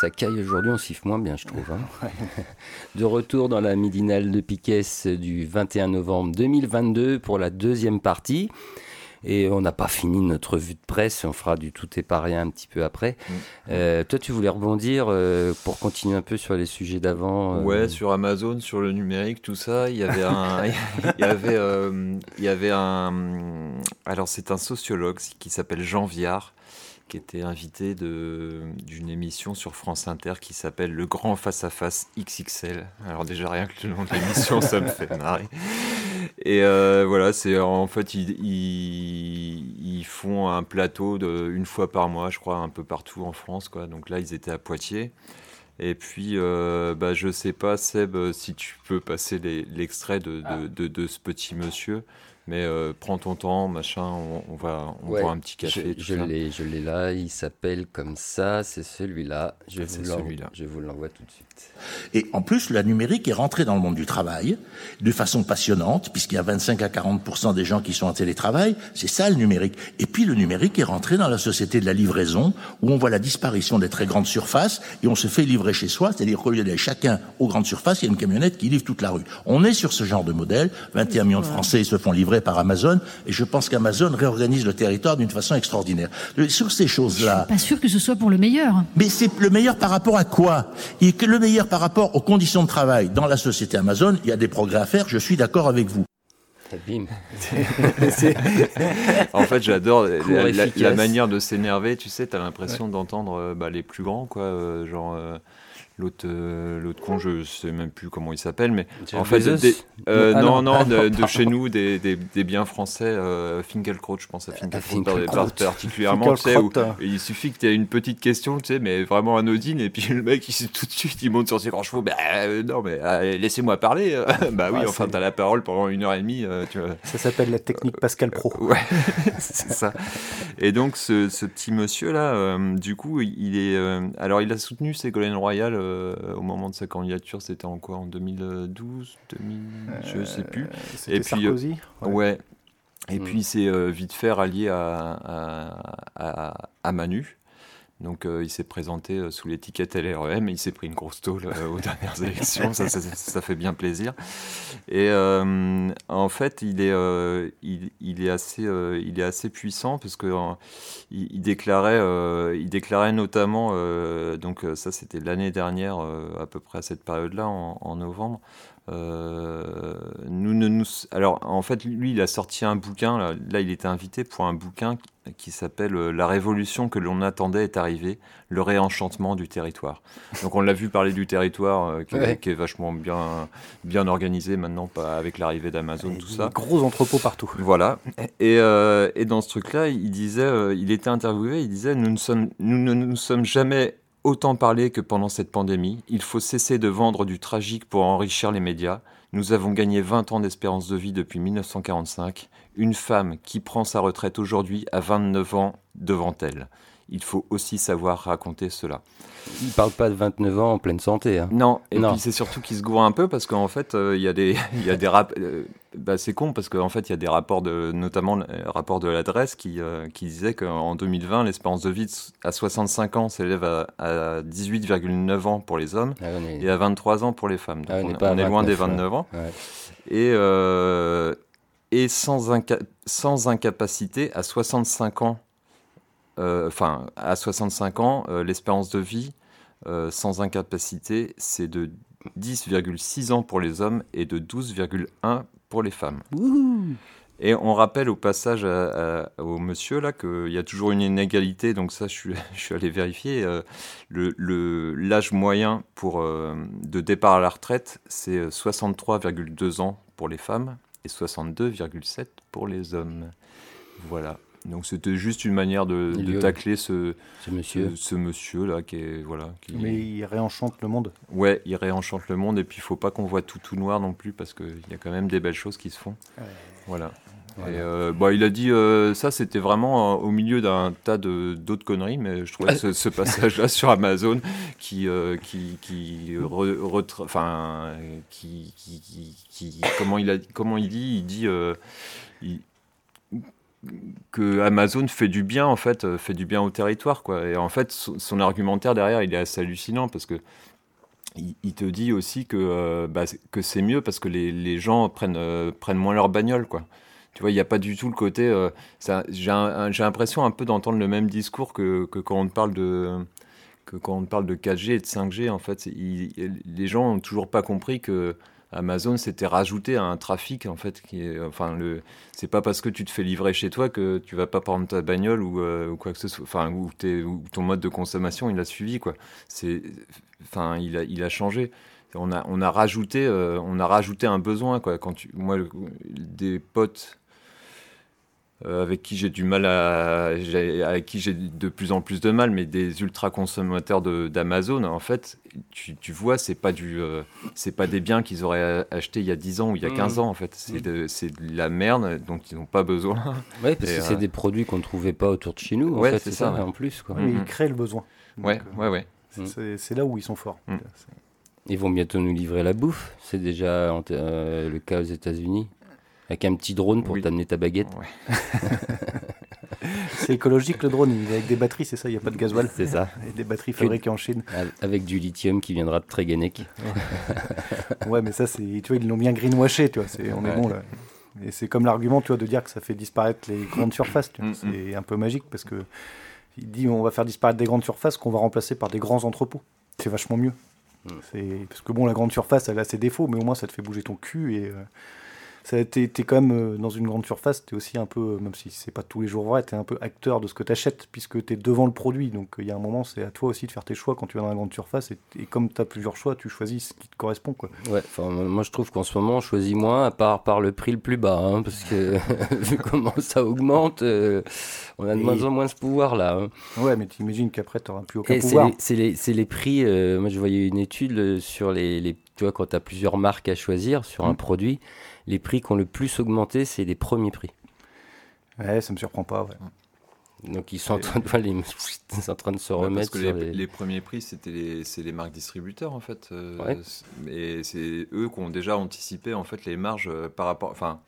Ça caille aujourd'hui, on siffle moins bien, je trouve. hein. de retour dans la midinale de Piquet du 21 novembre 2022 pour la deuxième partie. Et on n'a pas fini notre vue de presse, on fera du tout et pas rien un petit peu après. Euh, toi, tu voulais rebondir euh, pour continuer un peu sur les sujets d'avant euh, Ouais, sur Amazon, sur le numérique, tout ça, il y avait un, il y avait, il y avait un, alors c'est un sociologue qui s'appelle Jean Viard, qui était invité d'une émission sur France Inter qui s'appelle Le Grand Face à Face XXL. Alors déjà rien que le nom de l'émission, ça me fait marrer. Et euh, voilà, c'est en fait ils, ils, font un plateau une fois par mois, je crois, un peu partout en France, quoi. Donc là, ils étaient à Poitiers. Et puis, euh, bah, je sais pas, Seb, si tu peux passer l'extrait de, de ce petit monsieur. Mais euh, prends ton temps, machin, on, on va on Ouais, boit un petit café. Je, l'ai, je l'ai là. Il s'appelle comme ça. C'est celui-là. Je Ah, vous. Je vous l'envoie tout de suite. Et en plus, la numérique est rentrée dans le monde du travail de façon passionnante, puisqu'il y a 25 à 40% des gens qui sont en télétravail. C'est ça le numérique. Et puis le numérique est rentré dans la société de la livraison, où on voit la disparition des très grandes surfaces et on se fait livrer chez soi, c'est-à-dire qu'au lieu d'aller chacun aux grandes surfaces, il y a une camionnette qui livre toute la rue. On est sur ce genre de modèle. 21 millions de Français se font livrer par Amazon, et je pense qu'Amazon réorganise le territoire d'une façon extraordinaire. Sur ces choses-là, Pas sûr que ce soit pour le meilleur. mais c'est le meilleur par rapport à quoi? Et que le meilleur par rapport aux conditions de travail dans la société Amazon, il y a des progrès à faire, je suis d'accord avec vous. Bim. En fait, j'adore la, manière de s'énerver. Tu sais, t'as l'impression d'entendre euh, bah, les plus grands, quoi. euh, genre euh, l'autre, euh, l'autre con, je sais même plus comment il s'appelle, mais Jeff en fait, Bezos des- euh, Ah non, non, non, de, de chez nous, des, des, des biens français, euh, Finkelkraut, je pense à Finkelkraut, Finkielkraut. par- particulièrement, tu sais, où il suffit que tu aies une petite question, tu sais, mais vraiment anodine, et puis le mec, il, tout de suite, il monte sur ses grands chevaux, bah euh, non, mais euh, laissez-moi parler. bah oui, Ouais, enfin, t'as la parole pendant une heure et demie, euh, tu vois. Ça s'appelle la technique Pascal Pro. Ouais, c'est ça. Et donc ce, ce petit monsieur là, euh, du coup, il est, euh, alors il a soutenu Ségolène Royal euh, au moment de sa candidature. C'était en quoi En 2012, 2000, je sais plus. Et puis, euh, Sarkozy Ouais. Et Mm. puis euh, vite fait rallier à, à, à- à Manu. Donc euh, il s'est présenté euh, sous l'étiquette LREM il s'est pris une grosse tôle euh, aux dernières élections. Ça, fait bien plaisir. Et en fait, il est, il, est assez, il est assez puissant parce que il, déclarait, il déclarait notamment, donc ça c'était l'année dernière à peu près à cette période-là en novembre. Euh, nous ne nous, alors en fait lui il a sorti un bouquin là, là, il était invité pour un bouquin qui, qui s'appelle euh, La révolution que l'on attendait est arrivée, le réenchantement du territoire. Donc on l'a vu parler du territoire euh, qui, est- Ouais. qui est vachement bien bien organisé maintenant pas avec l'arrivée d'Amazon tout ça. Gros entrepôts partout. Voilà. Et, euh, et dans ce truc-là, il disait, il était interviewé, il disait, nous ne sommes, nous ne nous sommes jamais autant parlé que pendant cette pandémie. Il faut cesser de vendre du tragique pour enrichir les médias. Nous avons gagné 20 ans d'espérance de vie depuis 1945. Une femme qui prend sa retraite aujourd'hui a 29 ans devant elle. Il faut aussi savoir raconter cela. Il parle pas de 29 ans en pleine santé. hein. Non, et Non. puis c'est surtout qu'il se gourre un peu parce qu'en fait, euh, il y a des, y a des rap- euh, bah, c'est con parce qu'en fait, il y a des rapports de, notamment le rapport de l'adresse qui, euh, qui disait qu'en 2020, l'espérance de vie à 65 ans s'élève à, à 18,9 ans pour les hommes Ah, est- et à 23 ans pour les femmes. Donc Ah, on on, est loin des 29, 29 ans. ouais. Et, euh, et sans, inca- sans incapacité, à 65 ans, euh, enfin, à 65 ans, euh, l'espérance de vie euh, sans incapacité, c'est de 10,6 ans pour les hommes et de 12,1 pour les femmes. Et on rappelle au passage au monsieur là qu'il y a toujours une inégalité, donc ça je suis, je suis allé vérifier. Euh, le L'âge moyen pour, euh, de départ à la retraite, c'est 63,2 ans pour les femmes et 62,7 pour les hommes. Voilà. Donc c'était juste une manière de, de tacler ce, ce monsieur. Ce, monsieur là qui est voilà. Qui... Mais il réenchante le monde. Ouais, il réenchante le monde et puis il faut pas qu'on voit tout tout noir non plus parce qu'il y a quand même des belles choses qui se font. Voilà. Et euh, bah, il a dit euh, ça, c'était vraiment euh, au milieu d'un tas de d'autres conneries, mais je trouvais ce, passage-là sur Amazon qui qui qui, qui, qui, comment il a comment il dit, il dit que Amazon fait du bien en fait, fait du bien au territoire quoi. Et en fait, son, argumentaire derrière, il est assez hallucinant parce que il, te dit aussi que, bah, que c'est mieux parce que les, les gens prennent, prennent moins leur bagnole, quoi. Tu vois, il n'y a pas du tout le côté. Euh, j'ai l'impression un peu d'entendre le même discours que, que, quand on parle de que quand on parle de 4G et de 5G. En fait, les gens n'ont toujours pas compris que Amazon s'était rajouté à un trafic en fait qui est enfin le c'est pas parce que tu te fais livrer chez toi que tu vas pas prendre ta bagnole ou, euh, quoi que ce soit. Enfin ou, ton mode de consommation il a suivi quoi. C'est enfin il a changé. On a rajouté euh, on a rajouté un besoin quoi. Quand tu moi des potes avec qui j'ai du mal à, avec qui j'ai de plus en plus de mal, mais des ultra consommateurs d'Amazon, en fait, tu, tu vois, c'est pas du, euh, c'est pas des biens qu'ils auraient achetés il y a 10 ans ou il y a 15 mmh. ans, en fait. C'est de, de, la merde dont ils n'ont pas besoin. Oui, parce que c'est euh, des produits qu'on ne trouvait pas autour de chez nous, en ouais, c'est ça, en plus. Quoi. ils créent le besoin. ouais, ouais, ouais. C'est là où ils sont forts. Mmh. Ils vont bientôt nous livrer la bouffe. C'est déjà le cas aux États-Unis. Avec un petit drone pour t'amener ta baguette. c'est écologique le drone, il est avec des batteries, c'est ça, il n'y a pas de gasoil. C'est ça. Et des batteries fabriquées en Chine. Avec du lithium qui viendra de Tréguenec. ouais, mais ça, c'est, tu vois, ils l'ont bien greenwashé, tu vois, on est bon là. Et c'est comme l'argument, tu vois, de dire que ça fait disparaître les grandes surfaces. Mm, mm. C'est un peu magique parce que il dit on va faire disparaître des grandes surfaces qu'on va remplacer par des grands entrepôts. C'est vachement mieux. Mm. C'est parce que bon, la grande surface, elle a ses défauts, mais au moins ça te fait bouger ton cul et euh, tu es, quand même euh, dans une grande surface, tu es aussi un peu, euh, même si c'est pas tous les jours vrai, tu es un peu acteur de ce que tu achètes, puisque tu es devant le produit. Donc il y a un moment, c'est à toi aussi de faire tes choix quand tu vas dans la grande surface. Et, comme tu as plusieurs choix, tu choisis ce qui te correspond. Quoi. Ouais, moi je trouve qu'en ce moment, on choisit moins, à part par le prix le plus bas, hein, parce que vu comment ça augmente, euh, on a de moins en moins ce pouvoir-là. Hein. Ouais, mais tu imagines qu'après, tu n'auras plus aucun pouvoir. C'est les, les, prix, moi je voyais une étude sur les, les tu vois, quand tu as plusieurs marques à choisir sur un mmh. produit, les prix qui ont le plus augmenté, c'est les premiers prix. Ouais, ça me surprend pas. Donc ils sont, en train, de, les, en train de se remettre. Parce que les, premiers prix, c'était les, c'est les marques distributeurs en fait. Euh, et c'est eux qui ont déjà anticipé en fait les marges euh, par rapport. Enfin,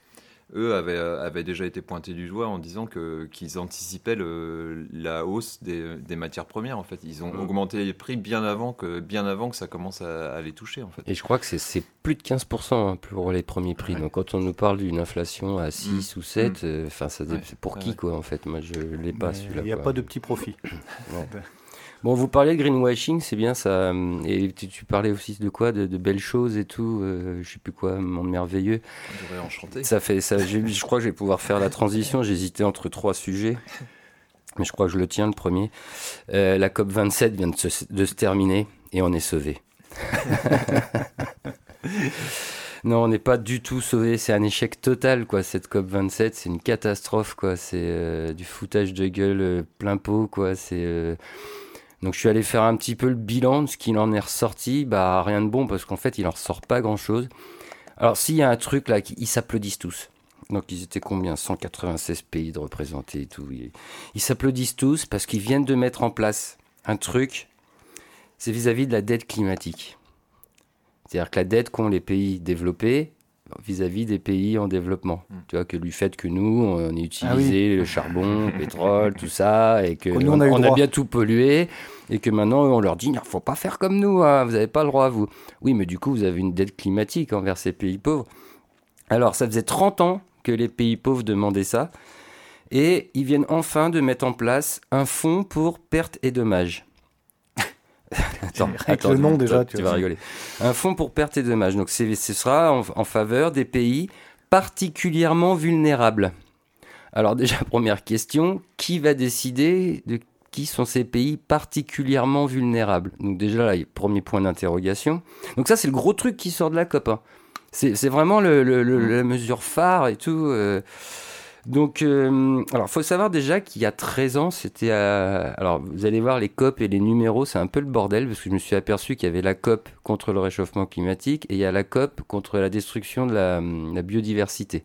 eux avaient, euh, avaient, déjà été pointés du doigt en disant que, qu'ils anticipaient le, la hausse des, des, matières premières. En fait, ils ont mm. augmenté les prix bien avant que, bien avant que ça commence à, les toucher. En fait. Et je crois que c'est, plus de 15% hein, pour les premiers prix. Donc quand on nous parle d'une inflation à 6 mm. ou 7, mm. euh, enfin, ça c'est pour qui quoi en fait? Moi je l'ai pas celui-là. Il n'y a pas de petit profit. Bon, vous parlez de greenwashing, c'est bien ça. Et tu, parlais aussi de quoi de, belles choses et tout. Euh, je sais plus quoi, monde merveilleux. enchanté. Ça fait ça. Je crois que je vais pouvoir faire la transition. J'hésitais entre trois sujets. Mais je crois que je le tiens le premier. Euh, la COP 27 vient de se, de se terminer et on est sauvé. non, on n'est pas du tout sauvé. C'est un échec total, quoi. Cette COP 27, c'est une catastrophe, quoi. C'est euh, du foutage de gueule euh, plein pot, quoi. C'est donc je suis allé faire un petit peu le bilan de ce qu'il en est ressorti. Bah rien de bon parce qu'en fait il en ressort pas grand chose. Alors s'il y a un truc là, ils s'applaudissent tous. Donc ils étaient combien? 196 pays de représentés et tout. Ils s'applaudissent tous parce qu'ils viennent de mettre en place un truc. C'est vis-à-vis de la dette climatique. C'est-à-dire que la dette qu'ont les pays développés, vis-à-vis des pays en développement. Hmm. Tu vois, que du fait que nous, on ait utilisé ah le charbon, le pétrole, tout ça, et que on, a, bien tout pollué, et que maintenant on leur dit, il ne faut pas faire comme nous, hein, vous n'avez pas le droit, vous. Oui, mais du coup, vous avez une dette climatique envers ces pays pauvres. Alors, ça faisait 30 ans que les pays pauvres demandaient ça, et ils viennent enfin de mettre en place un fonds pour pertes et dommages. attends, Avec le nom déjà, tu, vas rigoler. Un fonds pour pertes et dommages. Donc ce sera en, faveur des pays particulièrement vulnérables. Alors déjà, première question, qui va décider de qui sont ces pays particulièrement vulnérables? Donc déjà, là, premier point d'interrogation. Donc ça, c'est le gros truc qui sort de la COP. Hein. C'est vraiment le, la mesure phare et tout. Euh. Donc, euh, alors, faut savoir déjà qu'il y a 13 ans, c'était Alors, vous allez voir les COP et les numéros, c'est un peu le bordel, parce que je me suis aperçu qu'il y avait la COP contre le réchauffement climatique et il y a la COP contre la destruction de la, la biodiversité.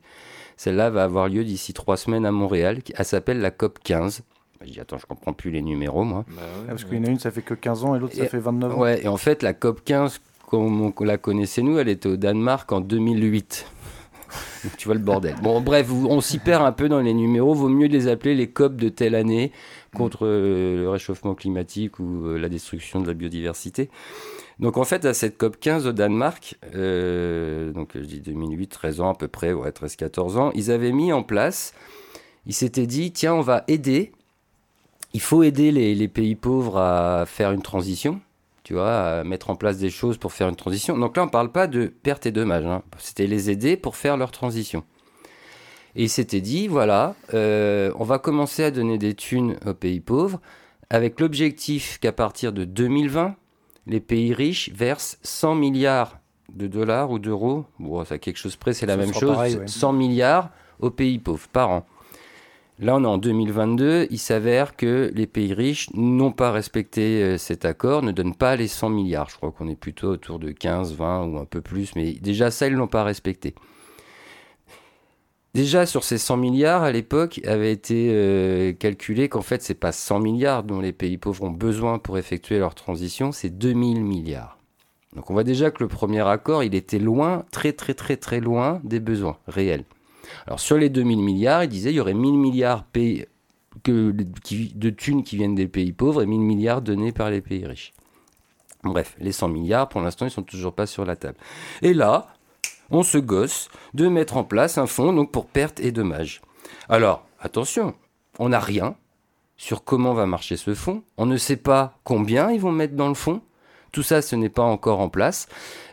Celle-là va avoir lieu d'ici trois semaines à Montréal. Elle s'appelle la COP 15. Je dis, attends, je comprends plus les numéros, moi. Bah ah, parce qu'il y en a une, ça fait que 15 ans et l'autre, ça fait 29 ans. Ouais, et en fait, la COP 15, comme on la connaissait nous, elle était au Danemark en 2008. Tu vois le bordel. Bon, bref, on s'y perd un peu dans les numéros. Vaut mieux les appeler les COP de telle année contre euh, le réchauffement climatique ou euh, la destruction de la biodiversité. Donc en fait, à cette COP 15 au Danemark, euh, donc je dis 2008, 13 ans à peu près, ouais, 13-14 ans, ils avaient mis en place, ils s'étaient dit, tiens, on va aider, il faut aider les, pays pauvres à faire une transition, tu vois, à mettre en place des choses pour faire une transition. Donc là, on ne parle pas de perte et dommages, hein. c'était les aider pour faire leur transition. Et ils s'étaient dit, voilà, euh, on va commencer à donner des thunes aux pays pauvres, avec l'objectif qu'à partir de 2020, les pays riches versent 100 milliards de dollars ou d'euros, bon, ça quelque chose près, c'est la même chose, 100 milliards aux pays pauvres par an. Là, on est en 2022, il s'avère que les pays riches n'ont pas respecté euh, cet accord, ne donnent pas les 100 milliards. Je crois qu'on est plutôt autour de 15, 20 ou un peu plus, mais déjà ça, ils ne l'ont pas respecté. Déjà, sur ces 100 milliards, à l'époque, avait été euh, calculé qu'en fait, c'est pas 100 milliards dont les pays pauvres ont besoin pour effectuer leur transition, c'est 2000 milliards. Donc on voit déjà que le premier accord, il était loin, très très très très loin des besoins réels. Alors sur les 2000 milliards, il disait il y aurait 1000 milliards de thunes qui viennent des pays pauvres et 1000 milliards donnés par les pays riches. Bref, les 100 milliards, pour l'instant, ils sont toujours pas sur la table. Et là, on se gosse de mettre en place un fonds donc pour pertes et dommages. Alors, attention, on n'a rien sur comment va marcher ce fonds. On ne sait pas combien ils vont mettre dans le fonds. Tout ça, ce n'est pas encore en place.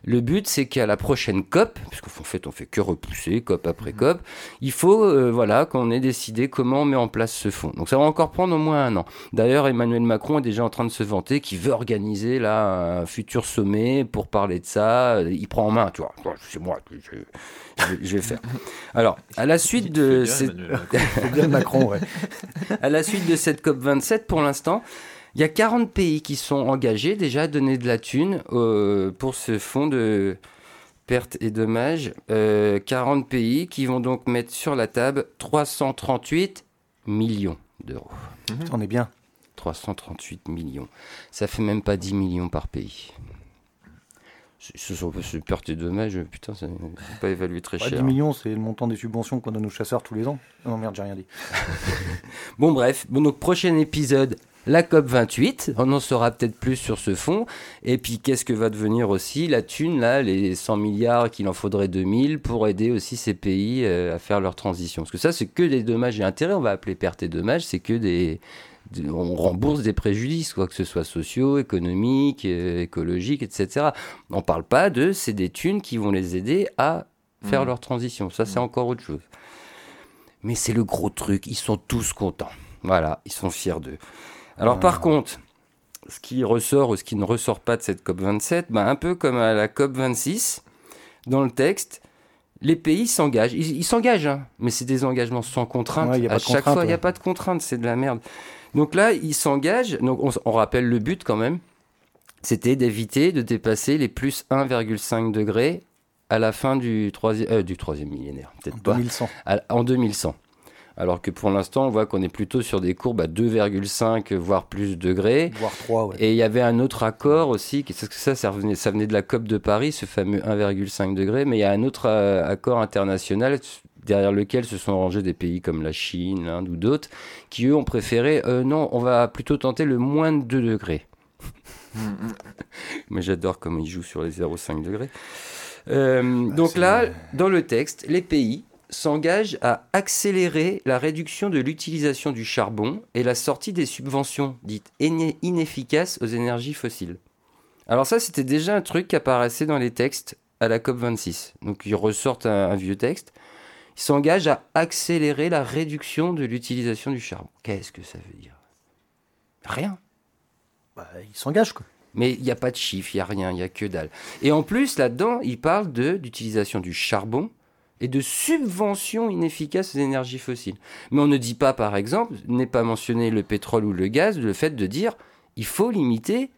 Le but, c'est qu'à la prochaine COP, puisqu'en fait, on fait que repousser COP après mhm. COP, il faut euh, voilà, qu'on ait décidé comment on met en place ce fonds. Donc ça va encore prendre au moins un an. D'ailleurs, Emmanuel Macron est déjà en train de se vanter qu'il veut organiser là un futur sommet pour parler de ça. Il prend en main, tu vois. C'est moi, je, je, vais faire. Alors, à la suite de cette... Macron, ouais. à la suite de cette COP 27, pour l'instant, il y a 40 pays qui sont engagés déjà à donner de la thune euh, pour ce fonds de pertes et dommages. 40 euh, pays qui vont donc mettre sur la table 338 millions d'euros. On est bien. 338 millions. Ça fait même pas 10 millions par pays. Ce sont ces pertes et dommages, putain, ça n'est pas évalué très cher. 10 millions, c'est le montant des subventions qu'on donne aux chasseurs tous les ans. Non, merde, j'ai rien dit. bon, bref. Bon, donc, prochain épisode, la COP 28. On en saura peut-être plus sur ce fonds. Et puis, qu'est-ce que va devenir aussi la thune, là, les 100 milliards qu'il en faudrait 2000 pour aider aussi ces pays euh, à faire leur transition? Parce que ça, c'est que des dommages et intérêts. On va appeler pertes et dommages. C'est que des. On rembourse des préjudices, quoi que ce soit sociaux, économiques, euh, écologiques, etc. On parle pas de. C'est des thunes qui vont les aider à faire mmh. leur transition. Ça, c'est mmh. encore autre chose. Mais c'est le gros truc. Ils sont tous contents. Voilà, ils sont fiers d'eux. Alors par contre, ce qui ressort ou ce qui ne ressort pas de cette COP27, ben, un peu comme à la COP26, dans le texte, les pays s'engagent. Ils s'engagent, hein, mais c'est des engagements sans contrainte. à chaque fois, il n'y a pas de contrainte, c'est de la merde. Donc là, ils s'engagent. Donc on, rappelle le but quand même. C'était d'éviter de dépasser les plus 1,5 degrés à la fin du troisième, euh, du troisième millénaire. Peut-être pas. 2100. en 2100 alors que pour l'instant, on voit qu'on est plutôt sur des courbes à 2,5 voire plus degrés. Voire 3, ouais. Et il y avait un autre accord aussi, que ça, ça venait, ça venait de la COP de Paris, ce fameux 1,5 degrés, mais il y a un autre euh, accord international derrière lequel se sont rangés des pays comme la Chine, l'Inde ou d'autres, qui eux ont préféré, euh, non, on va plutôt tenter le moins de 2 degrés. mais j'adore comment ils jouent sur les 0,5 degrés. Euh, ah, donc là, dans le texte, les pays s'engage à accélérer la réduction de l'utilisation du charbon et la sortie des subventions dites inefficaces aux énergies fossiles. Alors ça, c'était déjà un truc qui apparaissait dans les textes à la COP26. Donc ils ressortent un, vieux texte. il s'engage à accélérer la réduction de l'utilisation du charbon. Qu'est-ce que ça veut dire? Rien. Bah, il s'engage, quoi. Mais il n'y a pas de chiffres, il n'y a rien, il n'y a que dalle. Et en plus, là-dedans, il parle de d'utilisation du charbon et de subventions inefficaces aux énergies fossiles. Mais on ne dit pas, par exemple, n'est pas mentionné le pétrole ou le gaz, le fait de dire il faut limiter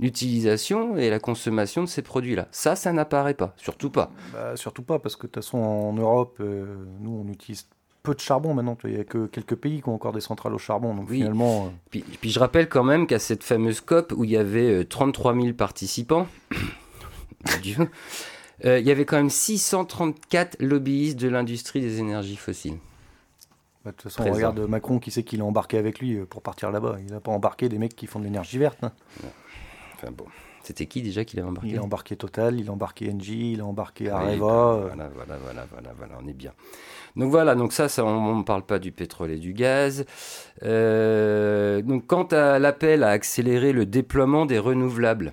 l'utilisation et la consommation de ces produits-là. Ça, ça n'apparaît pas, surtout pas. Bah, surtout pas, parce que de toute façon, en Europe, euh, nous, on utilise peu de charbon maintenant. Il n'y a que quelques pays qui ont encore des centrales au charbon. Donc finalement. Euh, puis, puis, je rappelle quand même qu'à cette fameuse COP où il y avait 33 euh, 000 participants, Dieu, il y avait quand même 634 lobbyistes de l'industrie des énergies fossiles. Bah, de toute façon, on regarde Macron, qui sait qu'il a embarqué avec lui pour partir là-bas. Il n'a pas embarqué des mecs qui font de l'énergie verte. Hein. C'était qui déjà qu'il a embarqué Il a embarqué Total, il a embarqué Engie, il a embarqué Areva. voilà, voilà, voilà, voilà, voilà, on est bien. Donc voilà, donc ça, ça on ne parle pas du pétrole et du gaz. Euh, donc quant à l'appel à accélérer le déploiement des renouvelables,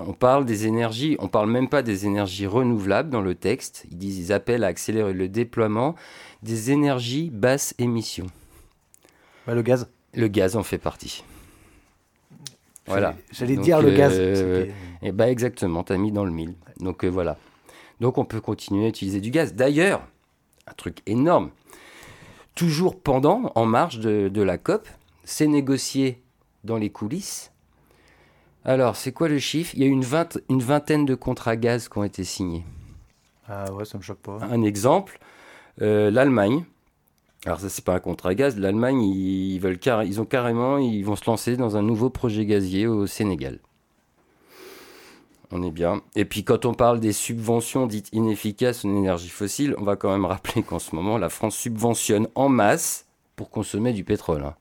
on parle des énergies, on parle même pas des énergies renouvelables dans le texte. Ils disent, ils appellent à accélérer le déploiement des énergies basse émission. Bah, le gaz. Le gaz en fait partie. Voilà. J'allais dire le gaz. et euh, eh ben exactement, tu as mis dans le mille. Donc euh, voilà. Donc on peut continuer à utiliser du gaz. D'ailleurs, un truc énorme, toujours pendant, en marge de, la COP, c'est négocié dans les coulisses. Alors, c'est quoi le chiffre? Il y a une, une vingtaine de contrats gaz qui ont été signés. Ah ouais, ça me choque pas. Un exemple, euh, l'Allemagne alors ça c'est pas un contrat gaz. L'Allemagne ils veulent ils ont carrément ils vont se lancer dans un nouveau projet gazier au Sénégal. On est bien. Et puis quand on parle des subventions dites inefficaces en énergie fossile, on va quand même rappeler qu'en ce moment la France subventionne en masse pour consommer du pétrole. Hein.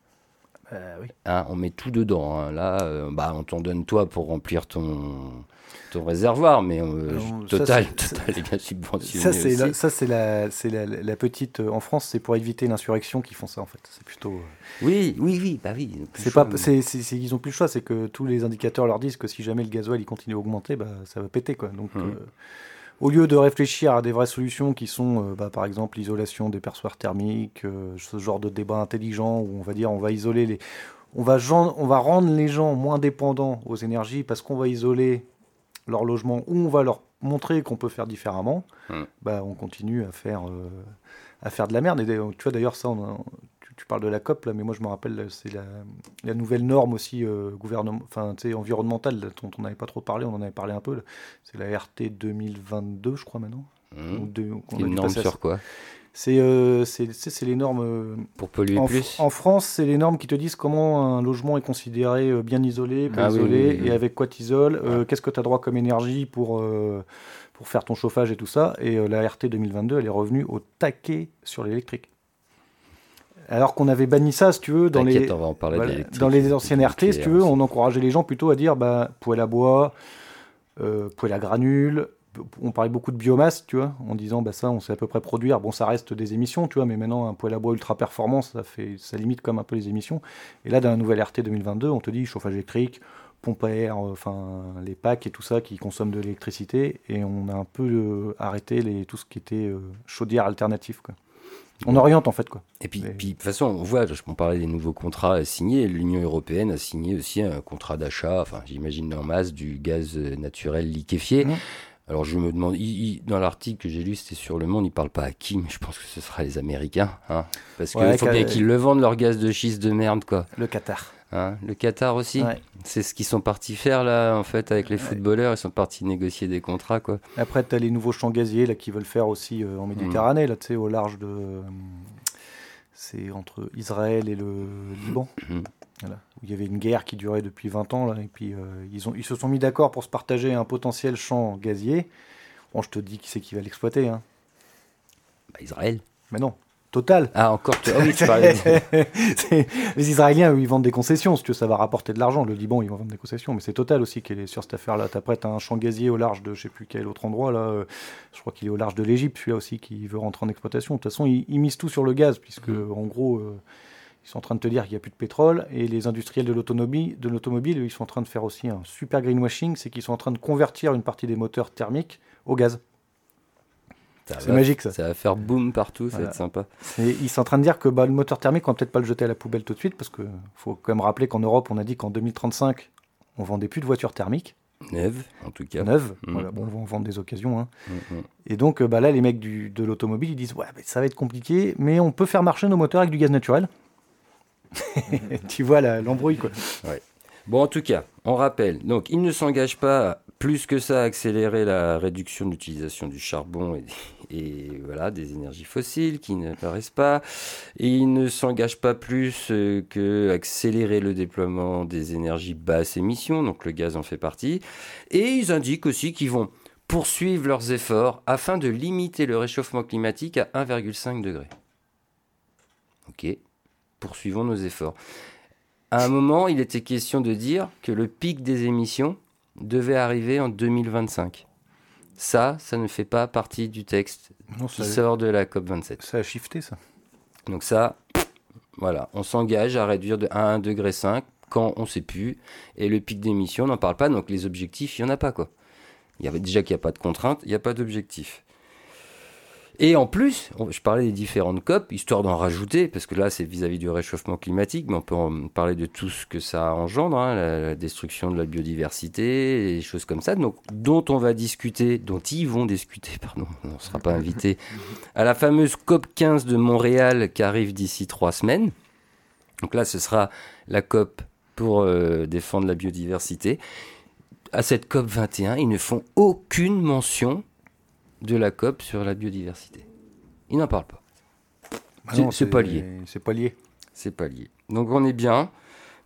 Euh, oui. Hein, on met tout dedans. Hein. Là, euh, bah, on t'en donne toi pour remplir ton, ton réservoir, mais euh, total, total est bien subventionné. Ça, c'est la, ça, c'est la, c'est la, la, petite. en France, c'est pour éviter l'insurrection qu'ils font ça, en fait. C'est plutôt. Oui, oui, oui, bah oui. C'est pas, c'est, ils ont plus le choix, c'est que tous les indicateurs leur disent que si jamais le gasoil il continue à augmenter, bah, ça va péter, quoi. Donc. Hum au lieu de réfléchir à des vraies solutions qui sont, euh, bah, par exemple, l'isolation des perçoirs thermiques, euh, ce genre de débat intelligent où on va dire on va isoler les, on va, on va rendre les gens moins dépendants aux énergies parce qu'on va isoler leur logement ou on va leur montrer qu'on peut faire différemment. Mmh. Bah, on continue à faire, euh, à faire de la merde. Et tu vois d'ailleurs ça, on tu parles de la COP, là, mais moi je me rappelle, c'est la, nouvelle norme aussi euh, enfin, environnementale dont on n'avait pas trop parlé, on en avait parlé un peu. C'est la RT 2022, je crois maintenant. Mmh. Une norme sur quoi? Euh, c'est les normes. Euh, Pour polluer en, plus En France, c'est les normes qui te disent comment un logement est considéré euh, bien isolé, pas ah isolé, et avec quoi tu isoles, qu'est-ce que tu as droit comme énergie pour, pour faire ton chauffage et tout ça. Et la RT 2022, elle est revenue au taquet sur l'électrique. Alors qu'on avait banni ça, si tu veux, dans, les, dans les anciennes RT, si tu veux, on encourageait les gens plutôt à dire bah, poêle à bois, euh, poêle à granules. On parlait beaucoup de biomasse, tu vois, en disant bah ça, on sait à peu près produire. Bon, ça reste des émissions, tu vois, mais maintenant un poêle à bois ultra performance, ça fait, ça limite comme un peu les émissions. Et là, dans la nouvelle RT 2022, on te dit chauffage électrique, pompe à air, enfin les packs et tout ça qui consomment de l'électricité, et on a un peu euh, arrêté les, tout ce qui était euh, chaudière alternative, quoi. On oriente en fait quoi. Et puis, puis de toute façon, on voit, je peux parler des nouveaux contrats signés. L'Union européenne a signé aussi un contrat d'achat, enfin j'imagine en masse, du gaz naturel liquéfié. Mmh. Alors je me demande, dans l'article que j'ai lu, c'était sur Le Monde, il parle pas à qui, mais je pense que ce sera les Américains, hein, parce qu'il faut bien qu'ils le vendent leur gaz de schiste de merde quoi. Le Qatar. Hein, le Qatar aussi C'est ce qu'ils sont partis faire là, en fait, avec les footballeurs. Ils sont partis négocier des contrats, quoi. Après, tu as les nouveaux champs gaziers là, qui veulent faire aussi euh, en Méditerranée, mm. là, tu sais, au large de. c'est entre Israël et le Liban. Mm. Voilà, où il y avait une guerre qui durait depuis 20 ans, là, et puis euh, ils, ont, ils se sont mis d'accord pour se partager un potentiel champ gazier. Bon, je te dis qui c'est qui va l'exploiter. Hein. Bah, Israël. Mais non, Total. Ah, encore. Ah oui, les Israéliens, eux, ils vendent des concessions. Si tu veux, ça va rapporter de l'argent. Le Liban, ils vont vendre des concessions. Mais c'est Total aussi qui est sur cette affaire-là. Tu as un champ gazier au large de je sais plus quel autre endroit. là. Euh, je crois qu'il est au large de l'Égypte, celui-là aussi, qui veut rentrer en exploitation. De toute façon, ils, misent tout sur le gaz, puisque, mm. en gros, euh, ils sont en train de te dire qu'il n'y a plus de pétrole. Et les industriels de l'automobile, de l'automobile, ils sont en train de faire aussi un super greenwashing. C'est qu'ils sont en train de convertir une partie des moteurs thermiques au gaz. C'est magique ça. Ça va faire boum partout, ça va être sympa. Et ils sont en train de dire que bah, le moteur thermique, on va peut-être pas le jeter à la poubelle tout de suite, parce qu'il faut quand même rappeler qu'en Europe, on a dit qu'en 2035, on vendait plus de voitures thermiques. Neuves, en tout cas. Neuves, mm. voilà, bon, on va vendre des occasions. Hein. Mm, mm. Et donc bah, là, les mecs du, de l'automobile, ils disent Ouais, ça va être compliqué, mais on peut faire marcher nos moteurs avec du gaz naturel. tu vois l'embrouille, quoi. Ouais. Bon, en tout cas, on rappelle, donc il ne s'engage pas plus que ça accélérer la réduction de l'utilisation du charbon et, voilà, des énergies fossiles qui ne paraissent pas. Et il ne s'engage pas plus euh, que accélérer le déploiement des énergies basse émission, donc le gaz en fait partie. Et ils indiquent aussi qu'ils vont poursuivre leurs efforts afin de limiter le réchauffement climatique à 1,5 degré. Ok, poursuivons nos efforts à un moment, il était question de dire que le pic des émissions devait arriver en 2025. Ça, ça ne fait pas partie du texte qui sort de la COP27. Ça a shifté, ça. Donc ça, voilà, on s'engage à réduire de 1 degré quand on ne sait plus. Et le pic d'émissions, on n'en parle pas, donc les objectifs, il n'y en a pas. quoi. Il y avait déjà qu'il n'y a pas de contraintes, il n'y a pas d'objectif. Et en plus, je parlais des différentes COP, histoire d'en rajouter, parce que là c'est vis-à-vis du réchauffement climatique, mais on peut en parler de tout ce que ça engendre, hein, la, destruction de la biodiversité, et choses comme ça, donc, dont on va discuter, dont ils vont discuter, pardon, on ne sera pas invité, à la fameuse COP 15 de Montréal qui arrive d'ici trois semaines. Donc là, ce sera la COP pour euh, défendre la biodiversité. À cette COP 21, ils ne font aucune mention de la COP sur la biodiversité. Il n'en parle pas. Bah c'est pas lié. C'est pas lié. C'est pas lié. Donc on est bien.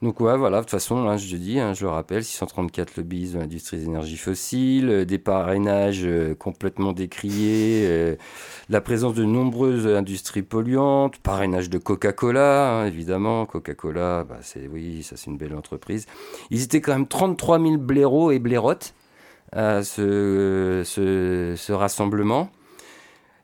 Donc ouais, voilà, de toute façon, hein, je dis, hein, je le rappelle, 634 lobbies de l'industrie des énergies fossiles, euh, des parrainages euh, complètement décriés, euh, la présence de nombreuses industries polluantes, parrainage de Coca-Cola, hein, évidemment, Coca-Cola, bah, c'est oui, ça c'est une belle entreprise. Ils étaient quand même 33 000 blaireaux et blairottes à ce, ce, rassemblement.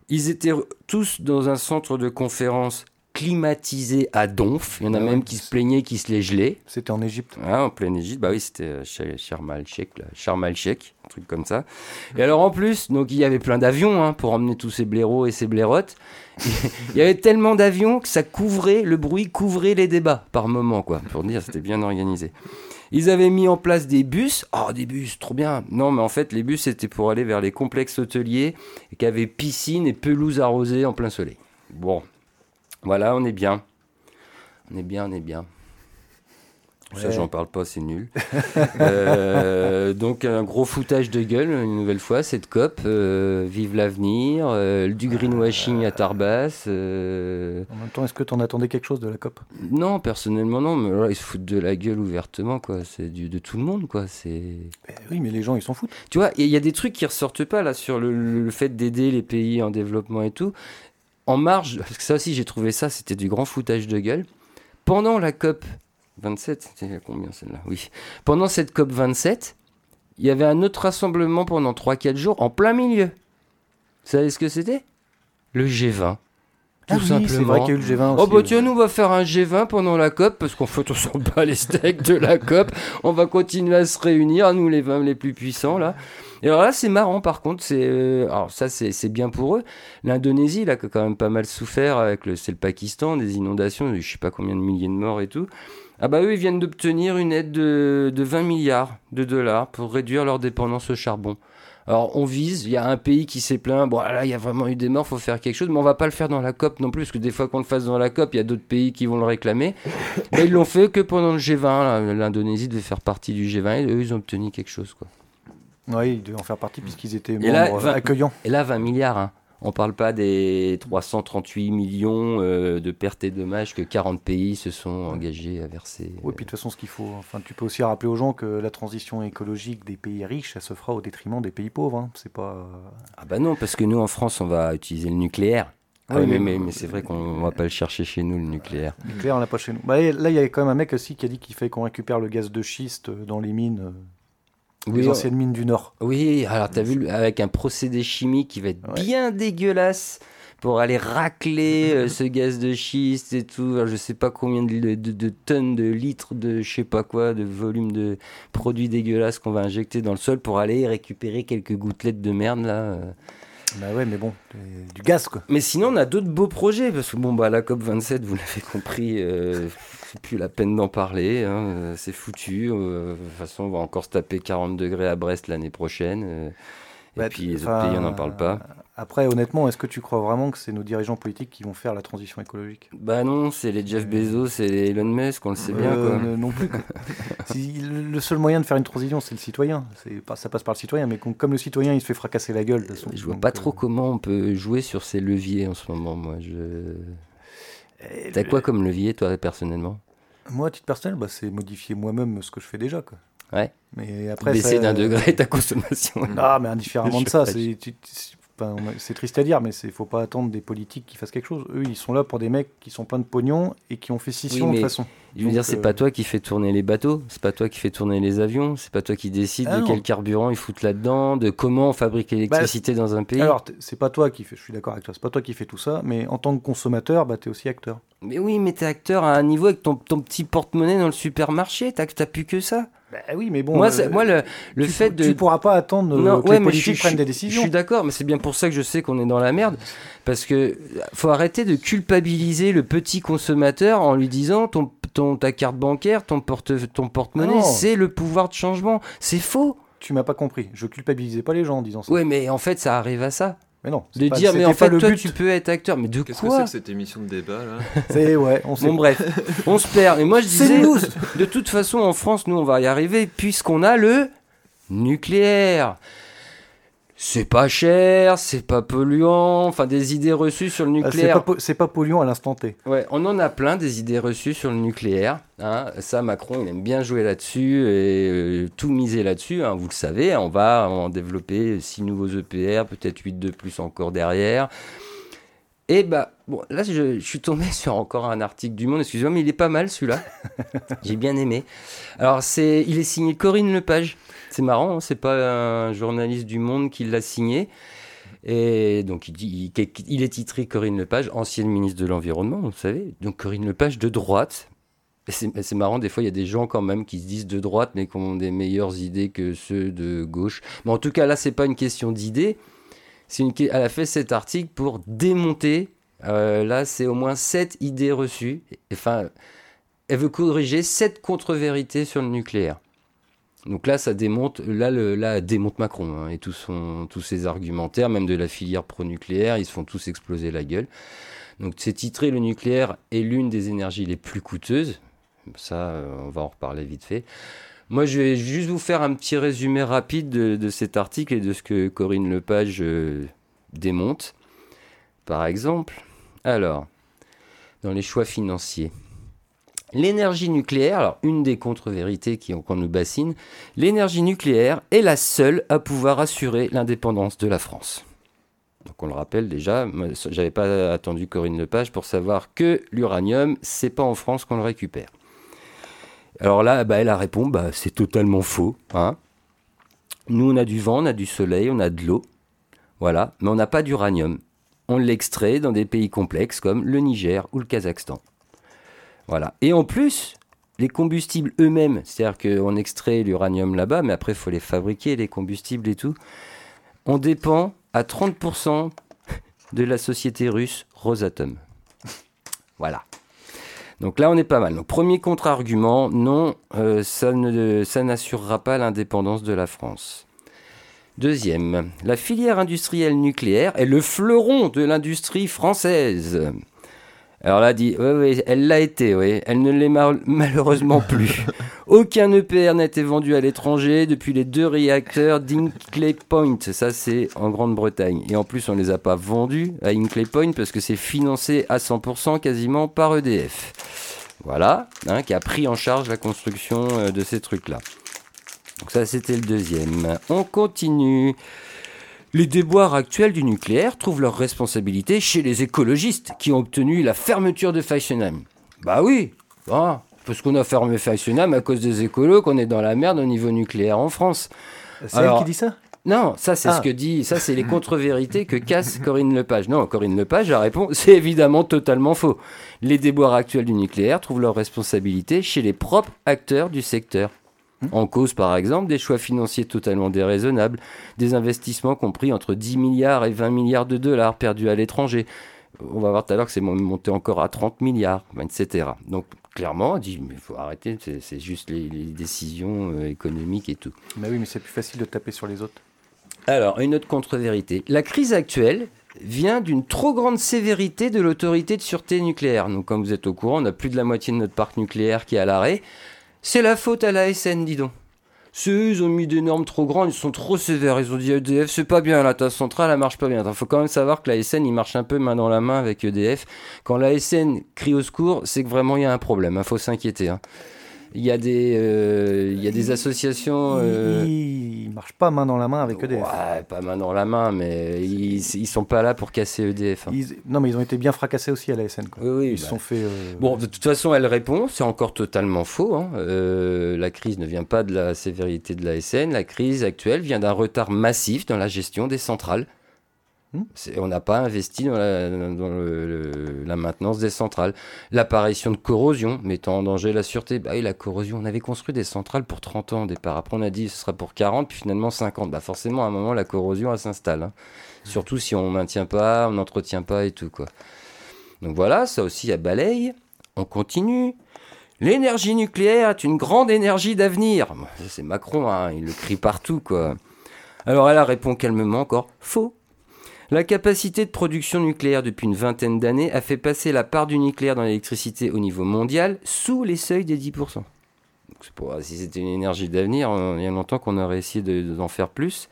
Ils étaient tous dans un centre de conférence climatisé à Donf. Il y en a ah même qui se plaignaient, qui se les gelaient. C'était en Égypte. Ah, en pleine Égypte. Bah oui, c'était el-Sheikh, Sharm el-Sheikh, un truc comme ça. Et alors en plus, donc il y avait plein d'avions hein, pour emmener tous ces blaireaux et ces blairottes. il y avait tellement d'avions que ça couvrait, le bruit couvrait les débats par moment, quoi. Pour dire, c'était bien organisé. Ils avaient mis en place des bus. Oh, des bus, trop bien. Non, mais en fait, les bus, c'était pour aller vers les complexes hôteliers qui avaient piscine et pelouse arrosée en plein soleil. Bon, voilà, on est bien. On est bien, on est bien. Ça, j'en parle pas, c'est nul. Euh, donc, un gros foutage de gueule, une nouvelle fois, cette COP. Euh, vive l'avenir, euh, du greenwashing à Tarbas. En même temps, est-ce que tu en attendais quelque chose de la COP? Non, personnellement, non. Mais là, ils se foutent de la gueule ouvertement, quoi. C'est de tout le monde, quoi. C'est. Ben oui, mais les gens, ils s'en foutent. Tu vois, il y a des trucs qui ressortent pas, là, sur le, le fait d'aider les pays en développement et tout. En marge, parce que ça aussi, j'ai trouvé ça, c'était du grand foutage de gueule. Pendant la COP 27, c'était combien celle-là? Oui. Pendant cette COP 27, il y avait un autre rassemblement pendant 3-4 jours en plein milieu. Vous savez ce que c'était? Le G20. Tout ah simplement. c'est vrai qu'il y a eu le G20 aussi. Oh bah tiens, nous on va faire un G20 pendant la COP parce qu'en fait on s'en bat les steaks de la COP. On va continuer à se réunir, nous les 20 les plus puissants là. Et alors là c'est marrant par contre, c'est euh, alors ça c'est bien pour eux. L'Indonésie là qui a quand même pas mal souffert avec le c'est le Pakistan, des inondations, je sais pas combien de milliers de morts et tout. Ah bah eux, ils viennent d'obtenir une aide de, 20 milliards de dollars pour réduire leur dépendance au charbon. Alors on vise, il y a un pays qui s'est plaint, bon là il y a vraiment eu des morts, faut faire quelque chose, mais on va pas le faire dans la COP non plus, parce que des fois qu'on le fasse dans la COP, il y a d'autres pays qui vont le réclamer. mais ils l'ont fait que pendant le G20, l'Indonésie devait faire partie du G20, et eux ils ont obtenu quelque chose quoi. Oui, ils devaient en faire partie puisqu'ils étaient membres accueillants. Et là 20 milliards, hein. On ne parle pas des 338 millions euh, de pertes et dommages que 40 pays se sont engagés à verser. Oui, puis de toute façon, ce qu'il faut, enfin, tu peux aussi rappeler aux gens que la transition écologique des pays riches, ça se fera au détriment des pays pauvres. Hein. C'est pas. Ah bah non, parce que nous en France, on va utiliser le nucléaire. Ah oui, mais, mais, c'est vrai qu'on ne va pas le chercher chez nous, le nucléaire. Le nucléaire, on l'a pas chez nous. Bah, là, il y a quand même un mec aussi qui a dit qu'il fallait qu'on récupère le gaz de schiste dans les mines euh, oui, les anciennes mines du Nord. Oui, alors tu as vu, avec un procédé chimique qui va être bien dégueulasse pour aller racler euh, ce gaz de schiste et tout. je sais pas combien de, tonnes de litres de je sais pas quoi, de volume de produits dégueulasses qu'on va injecter dans le sol pour aller récupérer quelques gouttelettes de merde là. Euh. Bah ouais, mais bon, du gaz quoi. Mais sinon, on a d'autres beaux projets, parce que bon, bah, la COP27, vous l'avez compris, euh, plus la peine d'en parler, hein, c'est foutu. Euh, de toute façon, on va encore se taper 40 degrés à Brest l'année prochaine. euh, et Bah, puis les autres pays, on n'en parle pas. Après, honnêtement, est-ce que tu crois vraiment que c'est nos dirigeants politiques qui vont faire la transition écologique? Bah non, c'est les Jeff Bezos et les Elon Musk, on le sait bien. Euh, Quoi. Non plus. le seul moyen de faire une transition, c'est le citoyen. C'est Ça passe par le citoyen, mais com- comme le citoyen, il se fait fracasser la gueule. De son, Je vois pas euh, trop comment on peut jouer sur ces leviers en ce moment, moi. Je... T'as quoi comme levier, toi, personnellement? Moi, à titre personnel, bah, c'est modifier moi-même ce que je fais déjà. Quoi. Ouais. Mais après, Baisser ça- d'un degré ta consommation. Non, mais indifféremment de ça, c'est tu- tu- enfin, c'est triste à dire, mais il faut pas attendre des politiques qui fassent quelque chose. Eux, ils sont là pour des mecs qui sont pleins de pognon et qui ont fait scission Oui, de toute façon. Je veux Donc, dire, c'est euh, pas toi qui fais tourner les bateaux, c'est pas toi qui fais tourner les avions, c'est pas toi qui décide Ah de non. quel carburant ils foutent là-dedans, de comment on fabrique l'électricité dans un pays. Alors, c'est pas toi qui fais, je suis d'accord avec toi, c'est pas toi qui fais tout ça, mais en tant que consommateur, bah, tu es aussi acteur. Mais oui, mais t'es acteur à un niveau avec ton, ton petit porte-monnaie dans le supermarché, t'as plus que ça. Bah oui, mais bon. moi, euh, moi, le, le tu, fait de. Tu pourras pas attendre euh, Non, que ouais, les mais je politiques prennent des Je décisions. suis d'accord, mais c'est bien pour ça que je sais qu'on est dans la merde. Parce que faut arrêter de culpabiliser le petit consommateur en lui disant ton, ton, ta carte bancaire, ton porte ton Ah porte-monnaie, non. c'est le pouvoir de changement. C'est faux. Tu m'as pas compris. Je culpabilisais pas les gens en disant ça. Ouais, mais en fait, ça arrive à ça. Mais non. c'est De pas- dire, mais en fait, le toi, but. tu peux être acteur. Mais de Qu'est-ce que c'est quoi que cette émission de débat là C'est ouais, on sait. Bon, bref, on se perd. Et moi, je C'est disais, de toute façon, en France, nous, on va y arriver puisqu'on a le nucléaire. C'est pas cher, c'est pas polluant, enfin des idées reçues sur le c'est nucléaire. pas, c'est pas polluant à l'instant T. Ouais, on en a plein des idées reçues sur le nucléaire. hein. Ça, Macron, il aime bien jouer là-dessus et euh, tout miser là-dessus. hein. Vous le savez, on va en développer six nouveaux EPR, peut-être 8 de plus encore derrière. Et bah, bon, là, je, je suis tombé sur encore un article du Monde, excusez-moi, mais il est pas mal celui-là. J'ai bien aimé. Alors, c'est, il est signé Corinne Lepage. C'est marrant, hein, c'est pas un journaliste du Monde qui l'a signé. Et donc, il, dit, il, il est titré Corinne Lepage, ancienne ministre de l'Environnement, vous savez. Donc, Corinne Lepage de droite. C'est marrant, des fois, il y a des gens quand même qui se disent de droite, mais qui ont des meilleures idées que ceux de gauche. Mais en tout cas, là, c'est pas une question d'idées. Elle a fait cet article pour démonter. euh, là, c'est au moins sept idées reçues. Enfin, elle veut corriger sept contre-vérités sur le nucléaire. Donc là, ça démonte, là, le, démonte Macron hein, et tous ses argumentaires, même de la filière pro-nucléaire, ils se font tous exploser la gueule. Donc c'est titré Le nucléaire est l'une des énergies les plus coûteuses. Ça, euh, on va en reparler vite fait. Moi, je vais juste vous faire un petit résumé rapide de, cet article et de ce que Corinne Lepage euh, démonte. Par exemple, alors, dans les choix financiers. L'énergie nucléaire, alors une des contre-vérités qu'on nous bassine, l'énergie nucléaire est la seule à pouvoir assurer l'indépendance de la France. Donc on le rappelle déjà, j'avais pas attendu Corinne Lepage pour savoir que l'uranium, c'est pas en France qu'on le récupère. Alors là, bah, elle a répondu, bah, c'est totalement faux. hein. Nous, on a du vent, on a du soleil, on a de l'eau, voilà, mais on n'a pas d'uranium. On l'extrait dans des pays complexes comme le Niger ou le Kazakhstan. Voilà. Et en plus, les combustibles eux-mêmes, c'est-à-dire qu'on extrait l'uranium là-bas, mais après, il faut les fabriquer, les combustibles et tout. On dépend à 30% de la société russe Rosatom. Voilà. Donc là, on est pas mal. Premier contre-argument, non, euh, ça n'assurera pas l'indépendance de la France. Deuxième, la filière industrielle nucléaire est le fleuron de l'industrie française. Alors là, dit, oui, oui, elle l'a été, oui. Elle ne l'est mal- malheureusement plus. Aucun EPR n'a été vendu à l'étranger depuis les deux réacteurs d'Inkley Point. Ça, c'est en Grande-Bretagne. Et en plus, on ne les a pas vendus à Inkley Point parce que c'est financé à 100% quasiment par EDF. Voilà, hein, qui a pris en charge la construction euh, de ces trucs-là. Donc ça, c'était le deuxième. On continue. Les déboires actuels du nucléaire trouvent leur responsabilité chez les écologistes qui ont obtenu la fermeture de Fessenheim. Bah oui, ah, parce qu'on a fermé Fessenheim à cause des écolos qu'on est dans la merde au niveau nucléaire en France. C'est elle qui dit ça? Non, ça c'est Ah. ce que dit, ça c'est les contre-vérités que casse Corinne Lepage. Non, Corinne Lepage, elle répond, c'est évidemment totalement faux. Les déboires actuels du nucléaire trouvent leur responsabilité chez les propres acteurs du secteur. Mmh. En cause, par exemple, des choix financiers totalement déraisonnables, des investissements compris entre 10 milliards et 20 milliards de dollars perdus à l'étranger. On va voir tout à l'heure que c'est monté encore à 30 milliards, etc. Donc, clairement, on dit, mais il faut arrêter, c'est juste les, décisions euh, économiques et tout. Mais oui, mais c'est plus facile de taper sur les autres. Alors, une autre contre-vérité. La crise actuelle vient d'une trop grande sévérité de l'autorité de sûreté nucléaire. Donc, comme vous êtes au courant, on a plus de la moitié de notre parc nucléaire qui est à l'arrêt. C'est la faute à la SN, dis donc. Ceux, ils ont mis des normes trop grandes, ils sont trop sévères. Ils ont dit EDF, c'est pas bien, la tasse centrale, elle marche pas bien. Il faut quand même savoir que la SN, il marche un peu main dans la main avec EDF. Quand la SN crie au secours, c'est que vraiment il y a un problème. Il hein. faut s'inquiéter. Hein. Il y a des, euh, il y a des associations. Euh... Ils, marchent pas main dans la main avec EDF. Ouais, pas main dans la main, mais ils, ils sont pas là pour casser EDF. Hein. non, mais ils ont été bien fracassés aussi à la SN. Oui, oui, ils se bah. sont fait. Euh, bon, de toute façon, elle répond. C'est encore totalement faux. Hein. Euh, la crise ne vient pas de la sévérité de la SN. La crise actuelle vient d'un retard massif dans la gestion des centrales. Hmm. On n'a pas investi dans, la, maintenance des centrales. L'apparition de corrosion mettant en danger la sûreté. Bah la corrosion, on avait construit des centrales pour 30 ans au départ. Après, on a dit ce sera pour 40, puis finalement 50. Bah forcément, à un moment, la corrosion, elle s'installe. Hein. Surtout si on ne maintient pas, on n'entretient pas et tout. quoi. Donc voilà, ça aussi, à balaye. On continue. L'énergie nucléaire est une grande énergie d'avenir. C'est Macron, hein, il le crie partout, quoi. Alors elle répond calmement encore faux. La capacité de production nucléaire depuis une vingtaine d'années a fait passer la part du nucléaire dans l'électricité au niveau mondial sous les seuils des 10%. si c'était une énergie d'avenir, il y a longtemps qu'on aurait essayé d'en faire plus.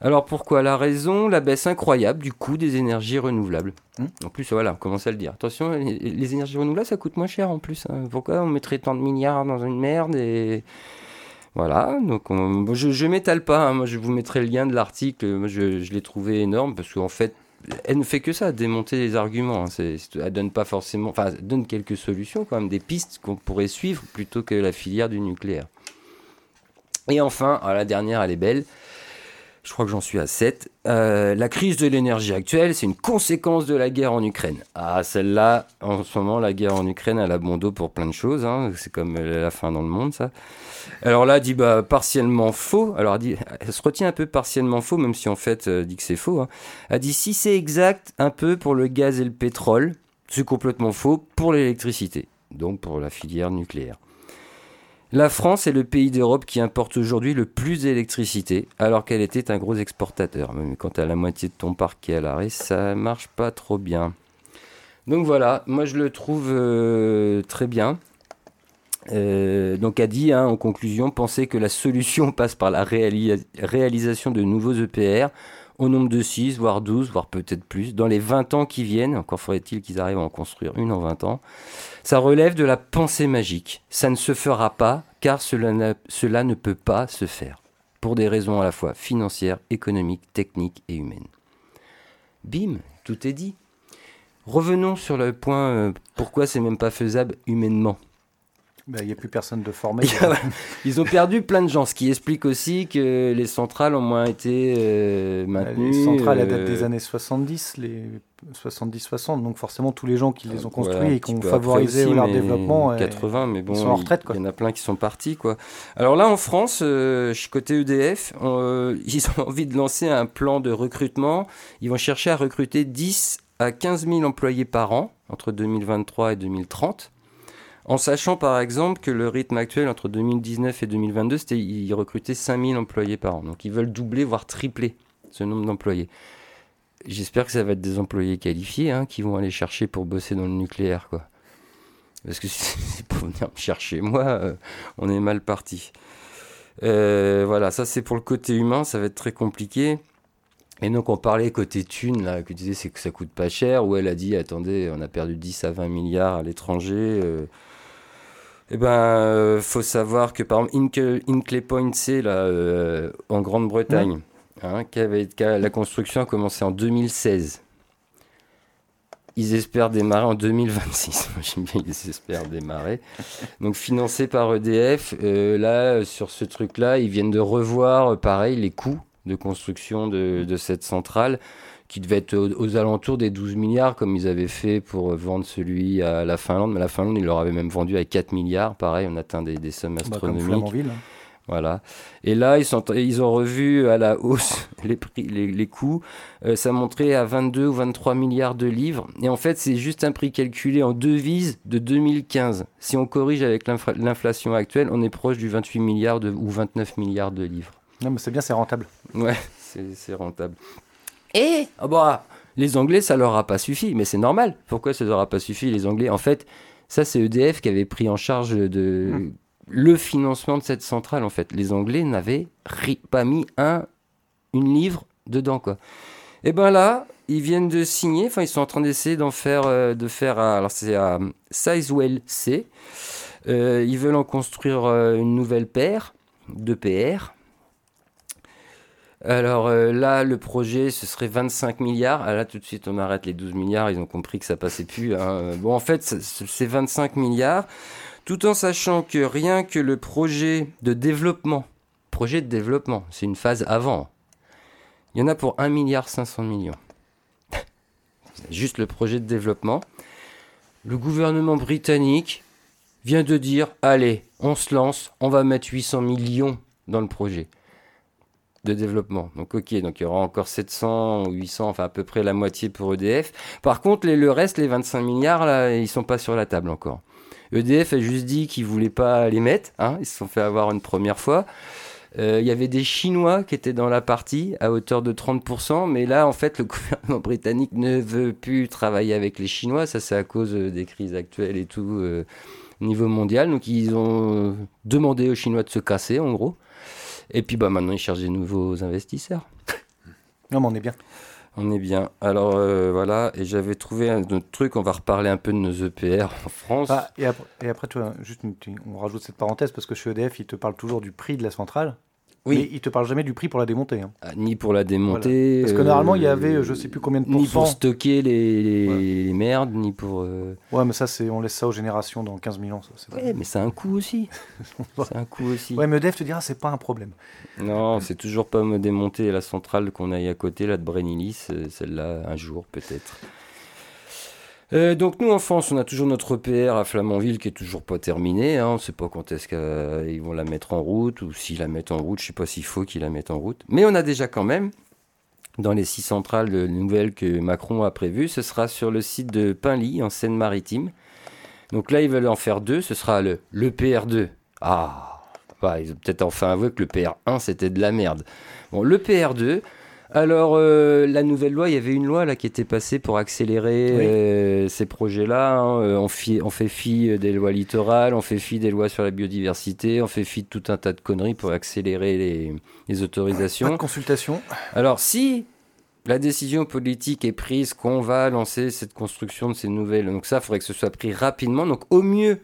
Alors pourquoi La raison, la baisse incroyable du coût des énergies renouvelables. Hum en plus, voilà, on commence à le dire. Attention, les, énergies renouvelables, ça coûte moins cher en plus. Hein. Pourquoi on mettrait tant de milliards dans une merde et voilà, donc je ne m'étale pas, hein. moi je vous mettrai le lien de l'article, je, je l'ai trouvé énorme parce qu'en fait, elle ne fait que ça, démonter les arguments. Hein. Elle donne pas forcément, enfin, donne quelques solutions quand même, des pistes qu'on pourrait suivre plutôt que la filière du nucléaire. Et enfin, ah, la dernière, elle est belle. Je crois que j'en suis à 7. Euh, la crise de l'énergie actuelle, c'est une conséquence de la guerre en Ukraine. Ah, celle-là, en ce moment, la guerre en Ukraine, elle a bon dos pour plein de choses. Hein. C'est comme la fin dans le monde, ça. Alors là, dit bah, partiellement faux. Alors elle, se retient un peu partiellement faux, même si en fait, elle dit que c'est faux. Hein. Elle dit si c'est exact, un peu pour le gaz et le pétrole, c'est complètement faux pour l'électricité, donc pour la filière nucléaire. La France est le pays d'Europe qui importe aujourd'hui le plus d'électricité, alors qu'elle était un gros exportateur. Mais quand à la moitié de ton parc qui à l'arrêt, ça marche pas trop bien. Donc voilà, moi je le trouve euh, très bien. Euh, donc a dit hein, en conclusion, penser que la solution passe par la réalisation de nouveaux EPR au nombre de 6, voire 12, voire peut-être plus, dans les 20 ans qui viennent, encore faudrait-il qu'ils arrivent à en construire une en 20 ans, ça relève de la pensée magique. Ça ne se fera pas car cela, ne peut pas se faire, pour des raisons à la fois financières, économiques, techniques et humaines. Bim, tout est dit. Revenons sur le point euh, pourquoi c'est même pas faisable humainement. Bah, il n'y a plus personne de formé. Ils ont perdu plein de gens, ce qui explique aussi que les centrales ont moins été euh, maintenues. Les centrales, elles datent des euh, années 70, les 70-60, donc forcément tous les gens qui les ont construits et qui ont favorisé leur développement 80, mais bon, ils sont en retraite. Il y en a plein qui sont partis. Quoi. Alors là, en France, euh, côté EDF, ils ont envie de lancer un plan de recrutement. Ils vont chercher à recruter 10 à 15 000 employés par an entre 2023 et 2030. En sachant par exemple que le rythme actuel entre 2019 et 2022, c'était ils recrutaient 5000 employés par an. Donc ils veulent doubler, voire tripler ce nombre d'employés. J'espère que ça va être des employés qualifiés hein, qui vont aller chercher pour bosser dans le nucléaire. quoi. Parce que c'est pour venir me chercher, moi, euh, on est mal parti. Euh, voilà, ça c'est pour le côté humain, ça va être très compliqué. Et donc on parlait côté thune, là, que tu disais c'est que ça coûte pas cher, où elle a dit attendez, on a perdu 10 à 20 milliards à l'étranger. Euh, eh ben, euh, faut savoir que par exemple, Inclay Point C, là, euh, en Grande-Bretagne, hein, la construction a commencé en 2016. Ils espèrent démarrer en 2026. J'aime bien, ils espèrent démarrer. Donc, financé par EDF, euh, là, sur ce truc-là, ils viennent de revoir, pareil, les coûts de construction de, de cette centrale qui devait être aux, alentours des 12 milliards, comme ils avaient fait pour vendre celui à la Finlande. Mais la Finlande, ils leur avaient même vendu à 4 milliards. Pareil, on atteint des, des sommes bah, astronomiques. Hein. Voilà. Et là, ils, sont, ils ont revu à la hausse les, prix, les, coûts. Euh, ça montrait à 22 ou 23 milliards de livres. Et en fait, c'est juste un prix calculé en devises de 2015. Si on corrige avec l'inflation actuelle, on est proche du 28 milliards de, ou 29 milliards de livres. Non, mais c'est bien, c'est rentable. Ouais, c'est rentable. Et oh bah, les Anglais, ça leur a pas suffi, mais c'est normal. Pourquoi ça leur a pas suffi, les Anglais? En fait, ça, c'est EDF qui avait pris en charge de hmm. le financement de cette centrale. En fait, les Anglais n'avaient pas mis un, une livre dedans, quoi. Et ben là, ils viennent de signer. Enfin, ils sont en train d'essayer d'en faire, euh, de faire. Alors, c'est à Sizewell C. Euh, ils veulent en construire euh, une nouvelle paire de PR alors euh, là, le projet, ce serait 25 milliards. Ah, là, tout de suite, on arrête les 12 milliards. Ils ont compris que ça passait plus. Hein. Bon, en fait, c'est 25 milliards, tout en sachant que rien que le projet de développement, projet de développement, c'est une phase avant. Il y en a pour 1 milliard 500 millions. Juste le projet de développement. Le gouvernement britannique vient de dire, allez, on se lance, on va mettre 800 millions dans le projet de développement. Donc ok, donc il y aura encore 700 ou 800, enfin à peu près la moitié pour EDF. Par contre, les, le reste, les 25 milliards, là, ils sont pas sur la table encore. EDF a juste dit qu'ils voulaient pas les mettre, hein, ils se sont fait avoir une première fois. Euh, il y avait des Chinois qui étaient dans la partie à hauteur de 30%, mais là, en fait, le gouvernement britannique ne veut plus travailler avec les Chinois. Ça, c'est à cause euh, des crises actuelles et tout euh, au niveau mondial. Donc, ils ont demandé aux Chinois de se casser, en gros. Et puis bah, maintenant, ils cherchent des nouveaux investisseurs. Non, mais on est bien. On est bien. Alors euh, voilà, et j'avais trouvé un autre truc, on va reparler un peu de nos EPR en France. Ah, et, après, et après, tu vois, juste on rajoute cette parenthèse parce que chez EDF, ils te parlent toujours du prix de la centrale. Oui. Mais il te parle jamais du prix pour la démonter. Hein. Ah, ni pour la démonter. Parce que normalement, il y avait, euh, je sais plus combien de pourcents. Ni pour stocker les, merdes, ni pour. Euh, ouais, mais ça, c'est, on laisse ça aux générations dans 15 000 ans. Ça, ouais, mais c'est un coût aussi. c'est un coût aussi. Ouais, mais Dev te dira, c'est pas un problème. Non, c'est toujours pas me démonter la centrale qu'on a à côté, là, de Brennilis. Celle-là, un jour, peut-être. Euh, donc nous en France, on a toujours notre EPR à Flamanville qui est toujours pas terminé. Hein. On ne sait pas quand est-ce qu'ils vont la mettre en route ou s'ils la mettent en route. Je sais pas s'il faut qu'ils la mettent en route. Mais on a déjà quand même dans les six centrales nouvelles que Macron a prévues, ce sera sur le site de Pinly en Seine-Maritime. Donc là, ils veulent en faire deux. Ce sera le l'EPR2. Ah, bah, ils ont peut-être enfin avoué que le PR1 c'était de la merde. Bon, le PR2, alors, euh, la nouvelle loi, il y avait une loi là qui était passée pour accélérer euh, ces projets-là. Hein. Euh, on, fait fi des lois littorales, on fait fi des lois sur la biodiversité, on fait fi de tout un tas de conneries pour accélérer les, autorisations. Pas de consultation. Alors, si la décision politique est prise qu'on va lancer cette construction de ces nouvelles, donc ça, il faudrait que ce soit pris rapidement. Donc, au mieux,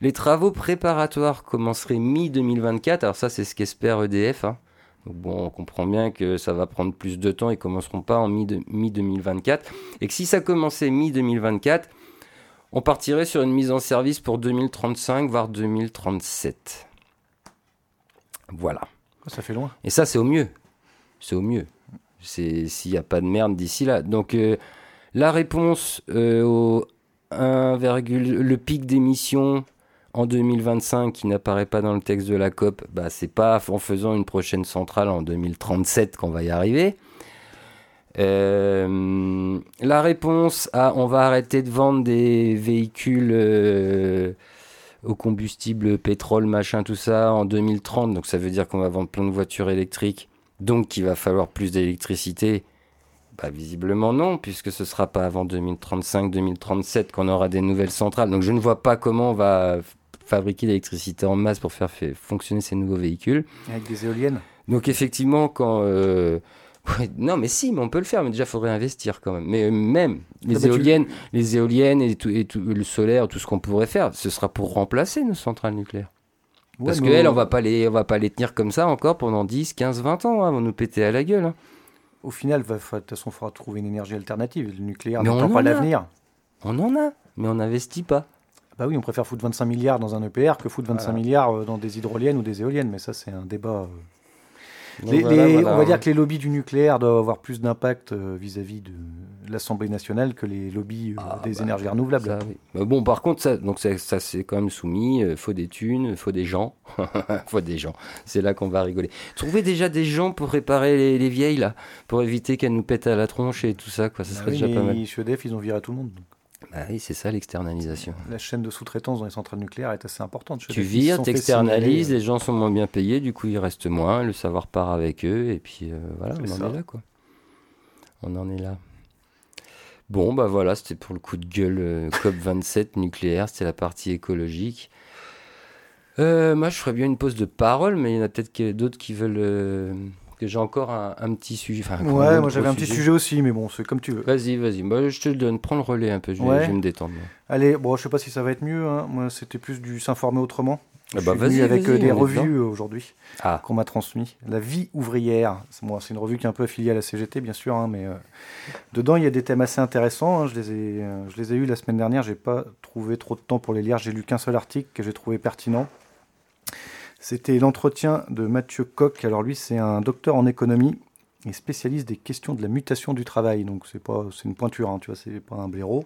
les travaux préparatoires commenceraient mi-2024. Alors ça, c'est ce qu'espère EDF. Hein bon, on comprend bien que ça va prendre plus de temps, ils commenceront pas en mi-2024. et que si ça commençait mi-2024, on partirait sur une mise en service pour 2035, voire 2037. Voilà. Ça fait loin. Et ça, c'est au mieux. C'est au mieux. C'est s'il n'y a pas de merde d'ici là. Donc, euh, la réponse euh, au 1, le pic d'émissions en 2025 qui n'apparaît pas dans le texte de la COP, bah, c'est pas en faisant une prochaine centrale en 2037 qu'on va y arriver. Euh, la réponse à on va arrêter de vendre des véhicules euh, au combustible pétrole, machin, tout ça en 2030. Donc ça veut dire qu'on va vendre plein de voitures électriques. Donc qu'il va falloir plus d'électricité. Bah, visiblement non, puisque ce sera pas avant 2035-2037 qu'on aura des nouvelles centrales. Donc je ne vois pas comment on va fabriquer l'électricité en masse pour faire fonctionner ces nouveaux véhicules. Avec des éoliennes Donc effectivement, quand... Euh, non, mais si, mais on peut le faire, mais déjà, il faudrait investir quand même. Mais euh, même les éoliennes, les éoliennes et, tout, et tout, le solaire, tout ce qu'on pourrait faire, ce sera pour remplacer nos centrales nucléaires. Parce qu'elles, on va pas les, on va pas les tenir comme ça encore pendant 10, 15, 20 ans. Hein, vont nous péter à la gueule. Hein. Au final, de toute façon, il faudra trouver une énergie alternative. Le nucléaire n'attend pas l'avenir. On en a, mais on n'investit pas. Bah oui, on préfère foutre 25 milliards dans un EPR que foutre 25 milliards euh, dans des hydroliennes ou des éoliennes, mais ça c'est un débat. Euh. On va dire que les lobbies du nucléaire doivent avoir plus d'impact euh, vis-à-vis de l'Assemblée nationale que les lobbies euh, ah, des bah, énergies renouvelables. bon, par contre, ça, donc ça, ça c'est quand même soumis. Faut des thunes, faut des gens. faut des gens. C'est là qu'on va rigoler. Trouver déjà des gens pour réparer les, vieilles, là, pour éviter qu'elles nous pètent à la tronche et tout ça. Quoi. Ça bah serait déjà pas mal. Chez EDF, ils ont viré tout le monde. Bah oui, c'est ça l'externalisation. La chaîne de sous-traitance dans les centrales nucléaires est assez importante. Tu vires, tu externalises, les gens sont moins bien payés, du coup il reste moins, le savoir part avec eux, et puis euh, voilà, on en est là quoi. On en est là. Bon, bah voilà, c'était pour le coup de gueule euh, COP27 nucléaire, c'était la partie écologique. Euh, moi, je ferais bien une pause de parole, mais il y en a peut-être d'autres qui veulent que j'ai encore un, petit sujet. ouais, moi j'avais un petit sujet aussi, mais bon, c'est comme tu veux. Vas-y, vas-y. Moi, je te le donne. Prends le relais un peu. Je vais, me détendre. Allez, bon, je sais pas si ça va être mieux. Hein. Moi, c'était plus du s'informer autrement. Ah bah, vas-y, avec euh, des revues euh, aujourd'hui ah. qu'on m'a transmis. La vie ouvrière, c'est une revue qui est un peu affiliée à la CGT, bien sûr, hein, mais euh, dedans il y a des thèmes assez intéressants. Hein. je les ai, je les ai eus la semaine dernière. J'ai pas trouvé trop de temps pour les lire. J'ai lu qu'un seul article que j'ai trouvé pertinent. C'était l'entretien de Mathieu Coq. Alors lui, c'est un docteur en économie et spécialiste des questions de la mutation du travail. Donc c'est pas, c'est une pointure, hein, tu vois, c'est pas un blaireau.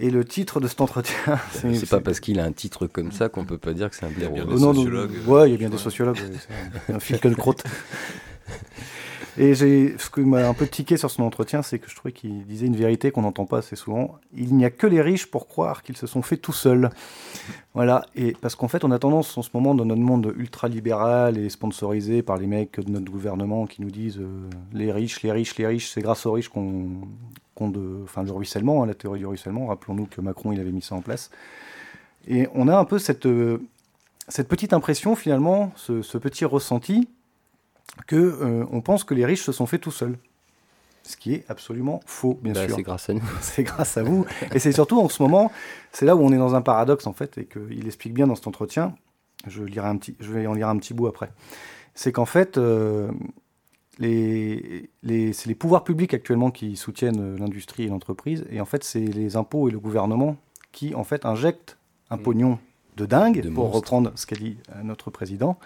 Et le titre de cet entretien, c'est, pas parce qu'il a un titre comme ça qu'on peut pas dire que c'est un blaireau. Il y a bien des sociologues. ouais, il y a bien des sociologues. un. Et ce qui m'a un peu tiqué sur son entretien, c'est que je trouvais qu'il disait une vérité qu'on n'entend pas assez souvent. Il n'y a que les riches pour croire qu'ils se sont faits tout seuls. Voilà. Et parce qu'en fait, on a tendance en ce moment dans notre monde ultra-libéral et sponsorisé par les mecs de notre gouvernement qui nous disent euh, les riches, les riches, les riches, c'est grâce aux riches qu'on, de, enfin, le ruissellement, hein, la théorie du ruissellement. Rappelons-nous que Macron, il avait mis ça en place. Et on a un peu cette, euh, cette petite impression, finalement, ce petit ressenti que euh, on pense que les riches se sont faits tout seuls. Ce qui est absolument faux, bien bah, sûr. C'est grâce à nous. c'est grâce à vous. et c'est surtout en ce moment, c'est là où on est dans un paradoxe en fait, et qu'il explique bien dans cet entretien. Je, lirai un petit, je vais en lire un petit bout après. C'est qu'en fait, euh, les, les, c'est les pouvoirs publics actuellement qui soutiennent euh, l'industrie et l'entreprise, et en fait, c'est les impôts et le gouvernement qui en fait injectent un mmh. pognon de dingue, pour reprendre ce qu'a dit notre président,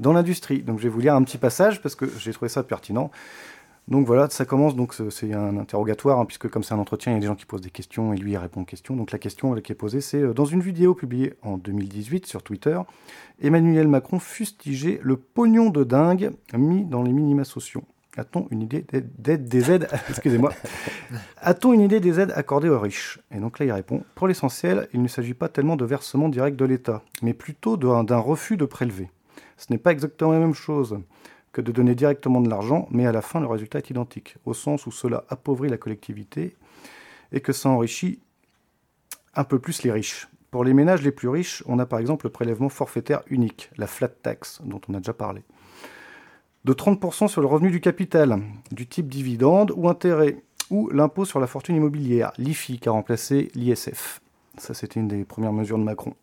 dans l'industrie. Donc je vais vous lire un petit passage parce que j'ai trouvé ça pertinent. Donc voilà, ça commence, donc c'est un interrogatoire, hein, puisque comme c'est un entretien, il y a des gens qui posent des questions et lui il répond aux questions. Donc la question qui est posée, c'est euh, dans une vidéo publiée en 2018 sur Twitter, Emmanuel Macron fustigeait le pognon de dingue mis dans les minima sociaux. A-t-on une idée d'aide des aides Excusez-moi. A-t-on une idée des aides accordées aux riches? Et donc là, il répond Pour l'essentiel, il ne s'agit pas tellement de versement direct de l'État, mais plutôt d'un refus de prélever. Ce n'est pas exactement la même chose que de donner directement de l'argent, mais à la fin, le résultat est identique, au sens où cela appauvrit la collectivité et que ça enrichit un peu plus les riches. Pour les ménages les plus riches, on a par exemple le prélèvement forfaitaire unique, la flat tax, dont on a déjà parlé. De 30% sur le revenu du capital, du type dividende ou intérêt, ou l'impôt sur la fortune immobilière, l'IFI, qui a remplacé l'ISF. Ça, c'était une des premières mesures de Macron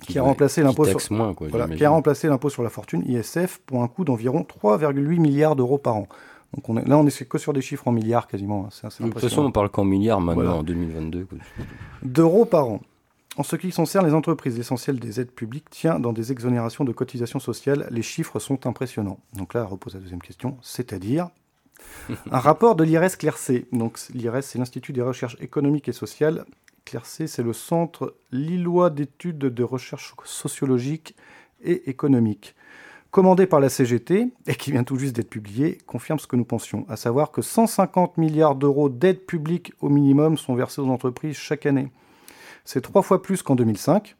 qui, a remplacé l'impôt sur, qui a remplacé l'impôt sur la fortune ISF pour un coût d'environ 3,8 milliards d'euros par an. Donc on est, là, on est que sur des chiffres en milliards quasiment. Hein. de toute façon, on parle qu'en milliards maintenant en 2022. D'euros par an. En ce qui concerne les entreprises, l'essentiel des aides publiques tient dans des exonérations de cotisations sociales. Les chiffres sont impressionnants. Donc là, repose la deuxième question, c'est-à-dire un rapport de l'IRS Clercé. Donc l'IRS, c'est l'Institut des recherches économiques et sociales CLERC, c'est le Centre Lillois d'études de recherche sociologique et économique. Commandé par la CGT, et qui vient tout juste d'être publié, confirme ce que nous pensions, à savoir que 150 milliards d'euros d'aide publique au minimum sont versés aux entreprises chaque année. C'est trois fois plus qu'en 2005.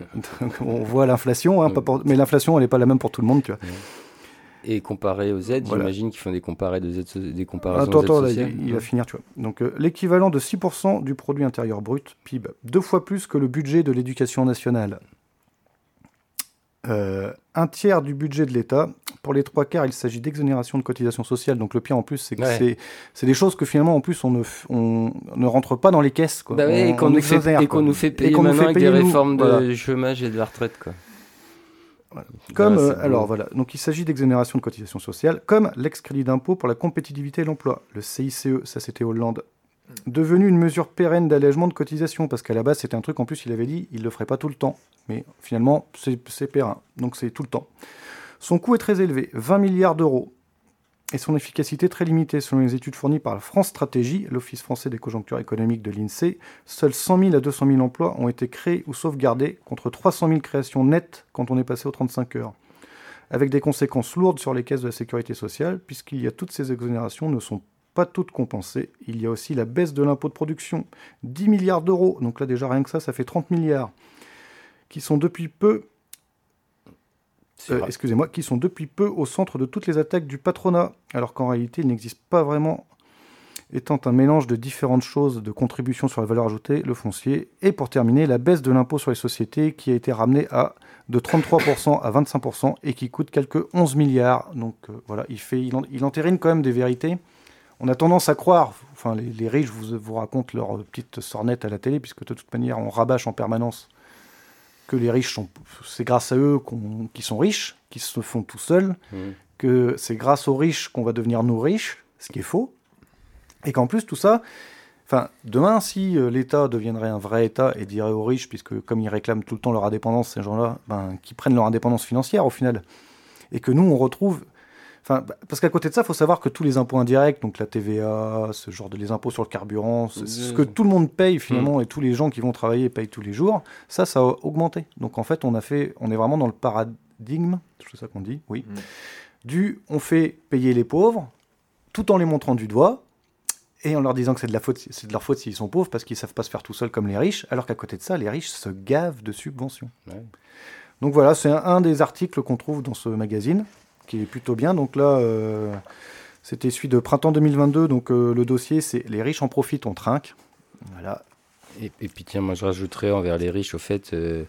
on voit l'inflation, hein, mais l'inflation, elle n'est pas la même pour tout le monde. Tu vois. Et comparé aux aides, j'imagine qu'ils font des, comparés de aides, des comparaisons attends, attends, il, va finir, tu vois. Donc euh, l'équivalent de 6% du produit intérieur brut, PIB, deux fois plus que le budget de l'éducation nationale. Euh, un tiers du budget de l'État. Pour les trois quarts, il s'agit d'exonération de cotisations sociales. Donc le pire en plus, c'est que c'est des choses que finalement, en plus, on ne, on ne rentre pas dans les caisses. Quoi. Bah et qu'on nous, nous, fait payer avec des réformes de chômage et de la retraite. Quoi. Comme, euh, alors voilà, donc il s'agit d'exonération de cotisations sociales, comme l'ex-crédit d'impôt pour la compétitivité et l'emploi, le CICE, ça c'était Hollande, devenu une mesure pérenne d'allègement de cotisations, parce qu'à la base c'était un truc, en plus il avait dit, il le ferait pas tout le temps, mais finalement c'est périn, donc c'est tout le temps. Son coût est très élevé, 20 milliards d'euros, et son efficacité très limitée. Selon les études fournies par la France Stratégie, l'Office français des conjonctures économiques de l'INSEE, seuls 100 000 à 200 000 emplois ont été créés ou sauvegardés, contre 300 000 créations nettes quand on est passé aux 35 heures. Avec des conséquences lourdes sur les caisses de la sécurité sociale, puisqu'il y a toutes ces exonérations ne sont pas toutes compensées. Il y a aussi la baisse de l'impôt de production, 10 milliards d'euros, donc là déjà rien que ça, ça fait 30 milliards, qui sont depuis peu euh, excusez-moi, qui sont depuis peu au centre de toutes les attaques du patronat, alors qu'en réalité, il n'existe pas vraiment, étant un mélange de différentes choses, de contributions sur la valeur ajoutée, le foncier, et pour terminer, la baisse de l'impôt sur les sociétés qui a été ramenée à de 33% à 25% et qui coûte quelques 11 milliards. Donc euh, voilà, il, fait, il, entérine quand même des vérités. On a tendance à croire, enfin les, riches vous, vous racontent leur petite sornette à la télé, puisque de toute manière on rabâche en permanence que les riches sont, c'est grâce à eux qu'on, qui sont riches, qui se font tout seuls, mmh. que c'est grâce aux riches qu'on va devenir nous riches, ce qui est faux, et qu'en plus tout ça, enfin demain si euh, l'État deviendrait un vrai État et dirait aux riches, puisque comme ils réclament tout le temps leur indépendance, ces gens-là, ben, qui prennent leur indépendance financière au final, et que nous on retrouve Enfin, parce qu'à côté de ça, il faut savoir que tous les impôts indirects, donc la TVA, ce genre de les impôts sur le carburant, ce que tout le monde paye finalement mm. et tous les gens qui vont travailler payent tous les jours, ça, ça a augmenté. Donc en fait, on a fait, on est vraiment dans le paradigme, c'est ça qu'on dit, oui, mm. du on fait payer les pauvres tout en les montrant du doigt et en leur disant que c'est de, la faute, c'est de leur faute s'ils sont pauvres parce qu'ils savent pas se faire tout seuls comme les riches, alors qu'à côté de ça, les riches se gavent de subventions. Donc voilà, c'est un des articles qu'on trouve dans ce magazine qui est plutôt bien. Donc là, euh, c'était celui de printemps 2022. Donc euh, le dossier, c'est les riches en profitent, on trinque. Voilà. Et, puis tiens, moi je rajouterais envers les riches au fait, euh,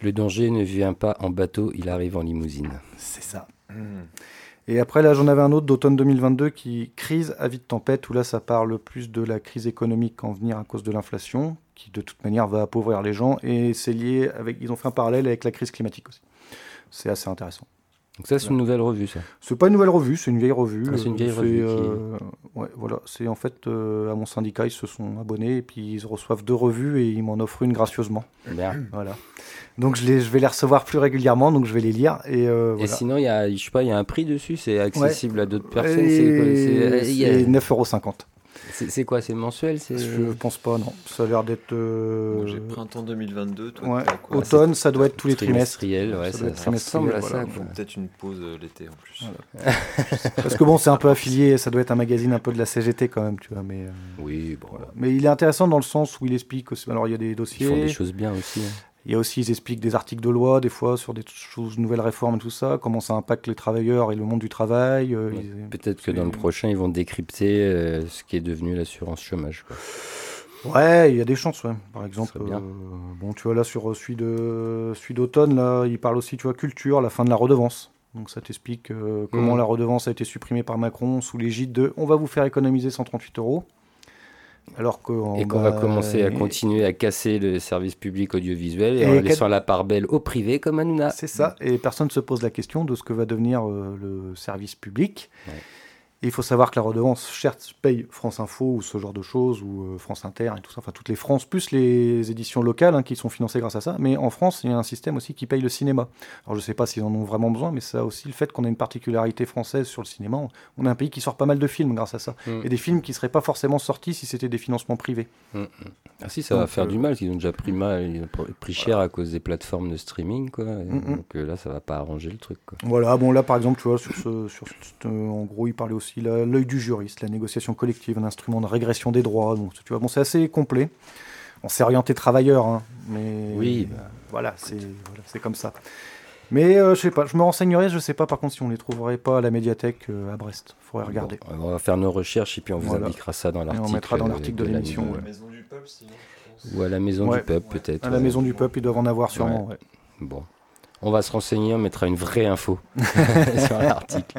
le danger ne vient pas en bateau, il arrive en limousine. C'est ça. Et après, là, j'en avais un autre d'automne 2022 qui crise à vide tempête, où là, ça parle plus de la crise économique en venir à cause de l'inflation, qui de toute manière va appauvrir les gens, et c'est lié avec, ils ont fait un parallèle avec la crise climatique aussi. C'est assez intéressant. Donc ça, c'est une nouvelle revue, ça C'est pas une nouvelle revue, c'est une vieille revue. Ah, c'est une vieille revue. Euh, ouais, voilà. C'est en fait, euh, à mon syndicat, ils se sont abonnés et puis ils reçoivent deux revues et ils m'en offrent une gracieusement. Bien. Voilà. Donc je, les, je vais les recevoir plus régulièrement, donc je vais les lire. Et, euh, et sinon, il y a, je sais pas, il y a un prix dessus, c'est accessible à d'autres personnes. C'est 9,50 euros. C'est quoi C'est mensuel Je pense pas, non. Ça a l'air d'être. Euh... J'ai printemps 2022. Toi, ouais. Automne, ça doit être tous les trimestres. Ouais, ça, ça, ressemble à ça. Peut-être une pause euh, l'été en plus. Parce que bon, c'est un peu affilié. Ça doit être un magazine un peu de la CGT quand même, tu vois. Mais, euh, Oui, bon. Voilà. Mais il est intéressant dans le sens où il explique. Aussi... Alors, il y a des dossiers. Ils font des choses bien aussi. Hein. Il y a aussi, ils expliquent des articles de loi, des fois, sur des choses, nouvelles réformes et tout ça, comment ça impacte les travailleurs et le monde du travail. Euh, peut-être que dans le prochain, ils vont décrypter euh, ce qui est devenu l'assurance chômage. Ouais, il y a des chances, ouais. Par exemple, euh, bon, tu vois, là, sur celui de celui d'automne, là, il parle aussi, tu vois, culture, la fin de la redevance. Donc ça t'explique comment mmh. la redevance a été supprimée par Macron sous l'égide de on va vous faire économiser 138 euros. Alors et qu'on va commencer à continuer à casser le service public audiovisuel et, en laissant la part belle au privé comme Hanouna. C'est ça, et personne ne se pose la question de ce que va devenir euh, le service public il faut savoir que la redevance, certes, paye France Info ou ce genre de choses, ou euh, France Inter et tout ça, enfin toutes les France, plus les éditions locales hein, qui sont financées grâce à ça. Mais en France, il y a un système aussi qui paye le cinéma. Alors je ne sais pas s'ils en ont vraiment besoin, mais ça aussi le fait qu'on a une particularité française sur le cinéma. On a un pays qui sort pas mal de films grâce à ça. Mm. Et des films qui ne seraient pas forcément sortis si c'était des financements privés. Mm, mm. Ah si, ça va faire euh, du mal, ils ont déjà pris, mal, pris cher à cause des plateformes de streaming. Quoi. donc euh, là, ça va pas arranger le truc. Quoi. Voilà, bon là par exemple, tu vois, sur ce, sur en gros, il parlait aussi l'œil du juriste, la négociation collective, un instrument de régression des droits. Donc, tu vois, bon, c'est assez complet. On s'est orienté travailleur, hein, mais oui, voilà, c'est comme ça. Mais euh, je sais pas, je me renseignerai, je sais pas par contre si on les trouverait pas à la médiathèque euh, à Brest. Il faudrait regarder. on va faire nos recherches et puis on vous indiquera ça dans l'article. On mettra dans l'article de, l'émission. Ou à la maison du peuple peut-être. À la maison du peuple, ils doivent en avoir sûrement. Bon. On va se renseigner, on mettra une vraie info sur l'article.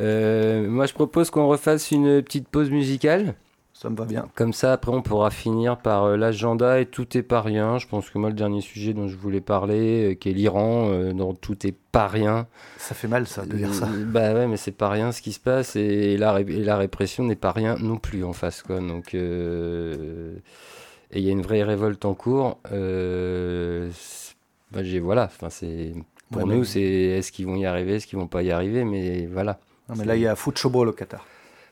Euh, moi, je propose qu'on refasse une petite pause musicale. Ça me va bien. Comme ça, après, on pourra finir par euh, l'agenda et tout est pas rien. Je pense que moi, le dernier sujet dont je voulais parler, euh, qui est l'Iran, dont tout est pas rien. Ça fait mal, ça, de dire ça. Bah ouais, mais c'est pas rien ce qui se passe et la, la répression n'est pas rien non plus en face, quoi. Donc, et il y a une vraie révolte en cours. Bah, j'ai voilà, enfin c'est Pour nous, c'est est-ce qu'ils vont y arriver, est-ce qu'ils vont pas y arriver, mais voilà. Non, mais là, il y a football au Qatar.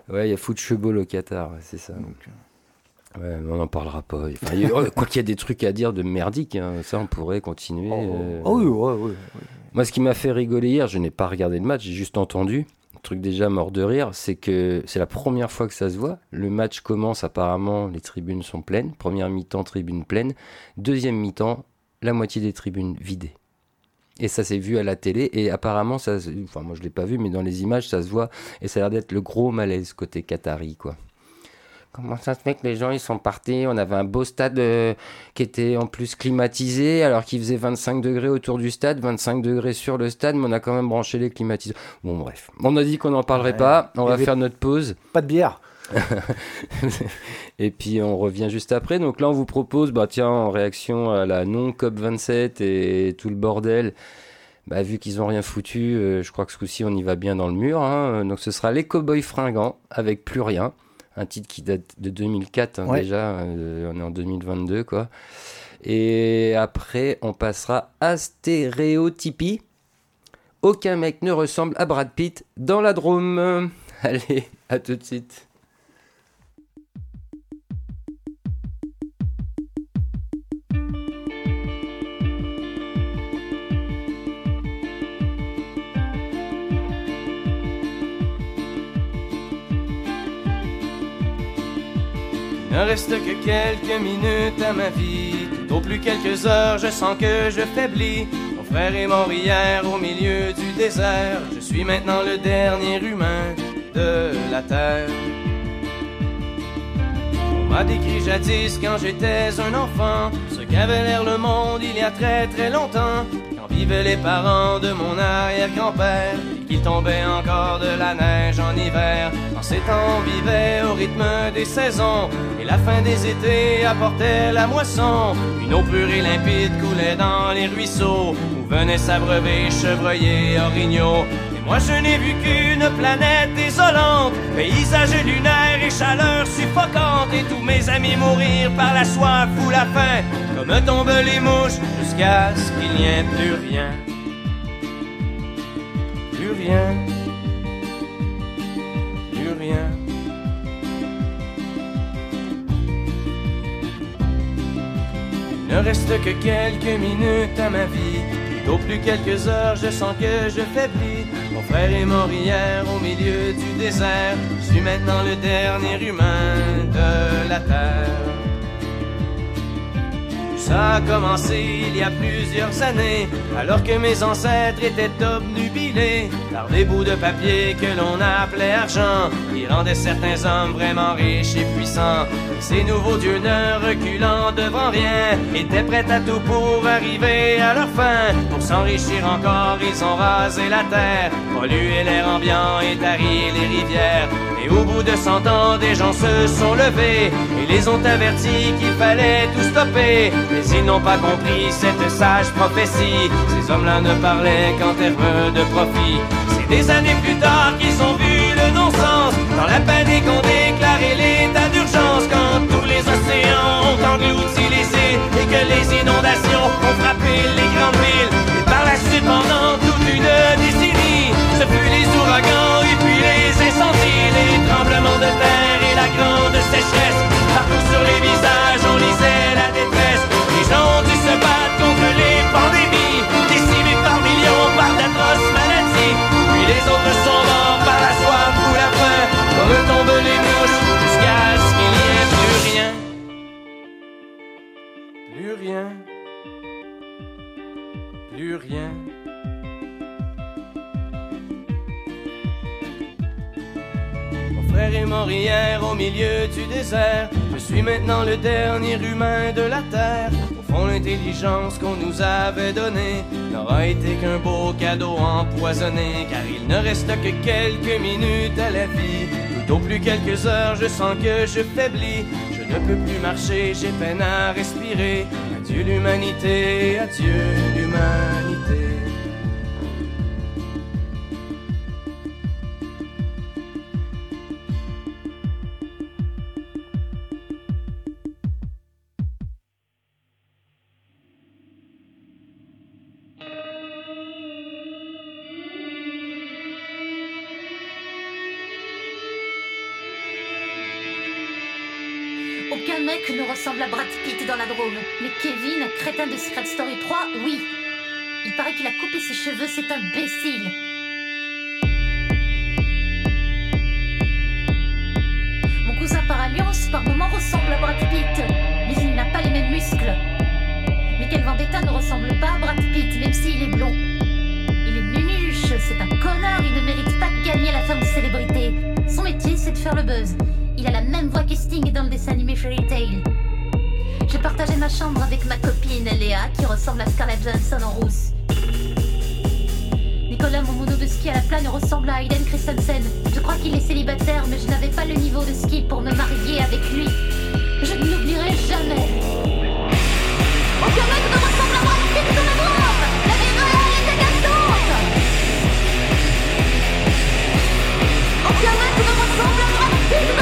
Ouais, il y a football au Qatar, c'est ça. Donc, Ouais, on n'en parlera pas. quoi qu'il y a des trucs à dire de merdique, hein, ça on pourrait continuer. Oh, euh. oh oui, ouais, ouais, Moi, ce qui m'a fait rigoler hier, je n'ai pas regardé le match, j'ai juste entendu. Un truc déjà mort de rire, c'est que c'est la première fois que ça se voit. Le match commence apparemment, les tribunes sont pleines. Première mi-temps, tribune pleine. Deuxième mi-temps, la moitié des tribunes vidées. Et ça s'est vu à la télé et apparemment, ça, enfin moi je l'ai pas vu, mais dans les images ça se voit et ça a l'air d'être le gros malaise côté Qatari quoi. Comment ça se fait que les gens ils sont partis? On avait un beau stade euh, qui était en plus climatisé alors qu'il faisait 25 degrés autour du stade, 25 degrés sur le stade, mais on a quand même branché les climatiseurs. Bon bref, on a dit qu'on n'en parlerait pas, on va faire notre pause. Pas de bière. et puis on revient juste après. Donc là on vous propose, bah tiens, en réaction à la non COP 27 et tout le bordel. Bah, vu qu'ils ont rien foutu, euh, je crois que ce coup-ci on y va bien dans le mur. Hein. Donc ce sera les cowboys fringants avec plus rien un titre qui date de 2004 hein, déjà, euh, on est en 2022 quoi. Et après, on passera à Stéréotypie. Aucun mec ne ressemble à Brad Pitt dans la Drôme. Allez, à tout de suite. Reste que quelques minutes à ma vie, au plus quelques heures, je sens que je faiblis. Mon frère est mort hier au milieu du désert, je suis maintenant le dernier humain de la terre. M'a décrit jadis quand j'étais un enfant, ce qu'avait l'air le monde il y a très très longtemps, quand vivaient les parents de mon arrière-grand-père il tombait encore de la neige en hiver. En ces temps, on vivait au rythme des saisons, et la fin des étés apportait la moisson. Une eau pure et limpide coulait dans les ruisseaux, où venaient s'abreuver chevreuils et orignaux. Moi, je n'ai vu qu'une planète désolante, paysage lunaire et chaleur suffocante, et tous mes amis mourir par la soif ou la faim, comme tombent les mouches, jusqu'à ce qu'il n'y ait plus rien rien, plus rien. Il ne reste que quelques minutes à ma vie, au plus quelques heures, je sens que je faiblis. Frère est mort hier au milieu du désert, je suis maintenant le dernier humain de la terre. Ça a commencé il y a plusieurs années, alors que mes ancêtres étaient obnubilés par des bouts de papier que l'on appelait argent, qui rendaient certains hommes vraiment riches et puissants. Ces nouveaux dieux ne reculant devant rien, étaient prêts à tout pour arriver à leur fin. Pour s'enrichir encore, ils ont rasé la terre, pollué l'air ambiant et tari les rivières. Et au bout de cent ans, des gens se sont levés et les ont avertis qu'il fallait tout stopper. Mais ils n'ont pas compris cette sage prophétie. Ces hommes-là ne parlaient qu'en termes de profit. C'est des années plus tard qu'ils ont vu le non-sens. Dans la panique, on déclaré l'état d'urgence quand tous les océans ont englouti les îles et que les inondations ont frappé les grandes villes. Les tremblements de terre et la grande sécheresse. Partout sur les visages, on lisait la détresse. Les gens ont dû se battre contre les pandémies, décimés par millions par d'atroces maladies. Puis les autres sont morts par la soif ou la faim, comme tombent les mouches, jusqu'à ce qu'il n'y ait plus rien. Plus rien. Plus rien. Frère est mort hier au milieu du désert. Je suis maintenant le dernier humain de la terre. Au fond, l'intelligence qu'on nous avait donnée n'aura été qu'un beau cadeau empoisonné. Car il ne reste que quelques minutes à la vie. Tout au plus quelques heures, je sens que je faiblis. Je ne peux plus marcher, j'ai peine à respirer. Adieu l'humanité, adieu l'humanité. Cheveux, c'est imbécile. Mon cousin par alliance, par moments, ressemble à Brad Pitt, mais il n'a pas les mêmes muscles. Michael Vendetta ne ressemble pas à Brad Pitt, même s'il est blond. Il est nunuche, c'est un connard, il ne mérite pas de gagner la femme de célébrité. Son métier, c'est de faire le buzz. Il a la même voix que Sting dans le dessin animé Fairy Tail. J'ai partagé ma chambre avec ma copine Léa, qui ressemble à Scarlett Johansson en rousse. Mon mono de ski à la plane, ressemble à Aiden Christensen. Je crois qu'il est célibataire, mais je n'avais pas le niveau de ski pour me marier avec lui. Je ne l'oublierai jamais. Aucun mec ne ressemble à la Aucun mec ne ressemble à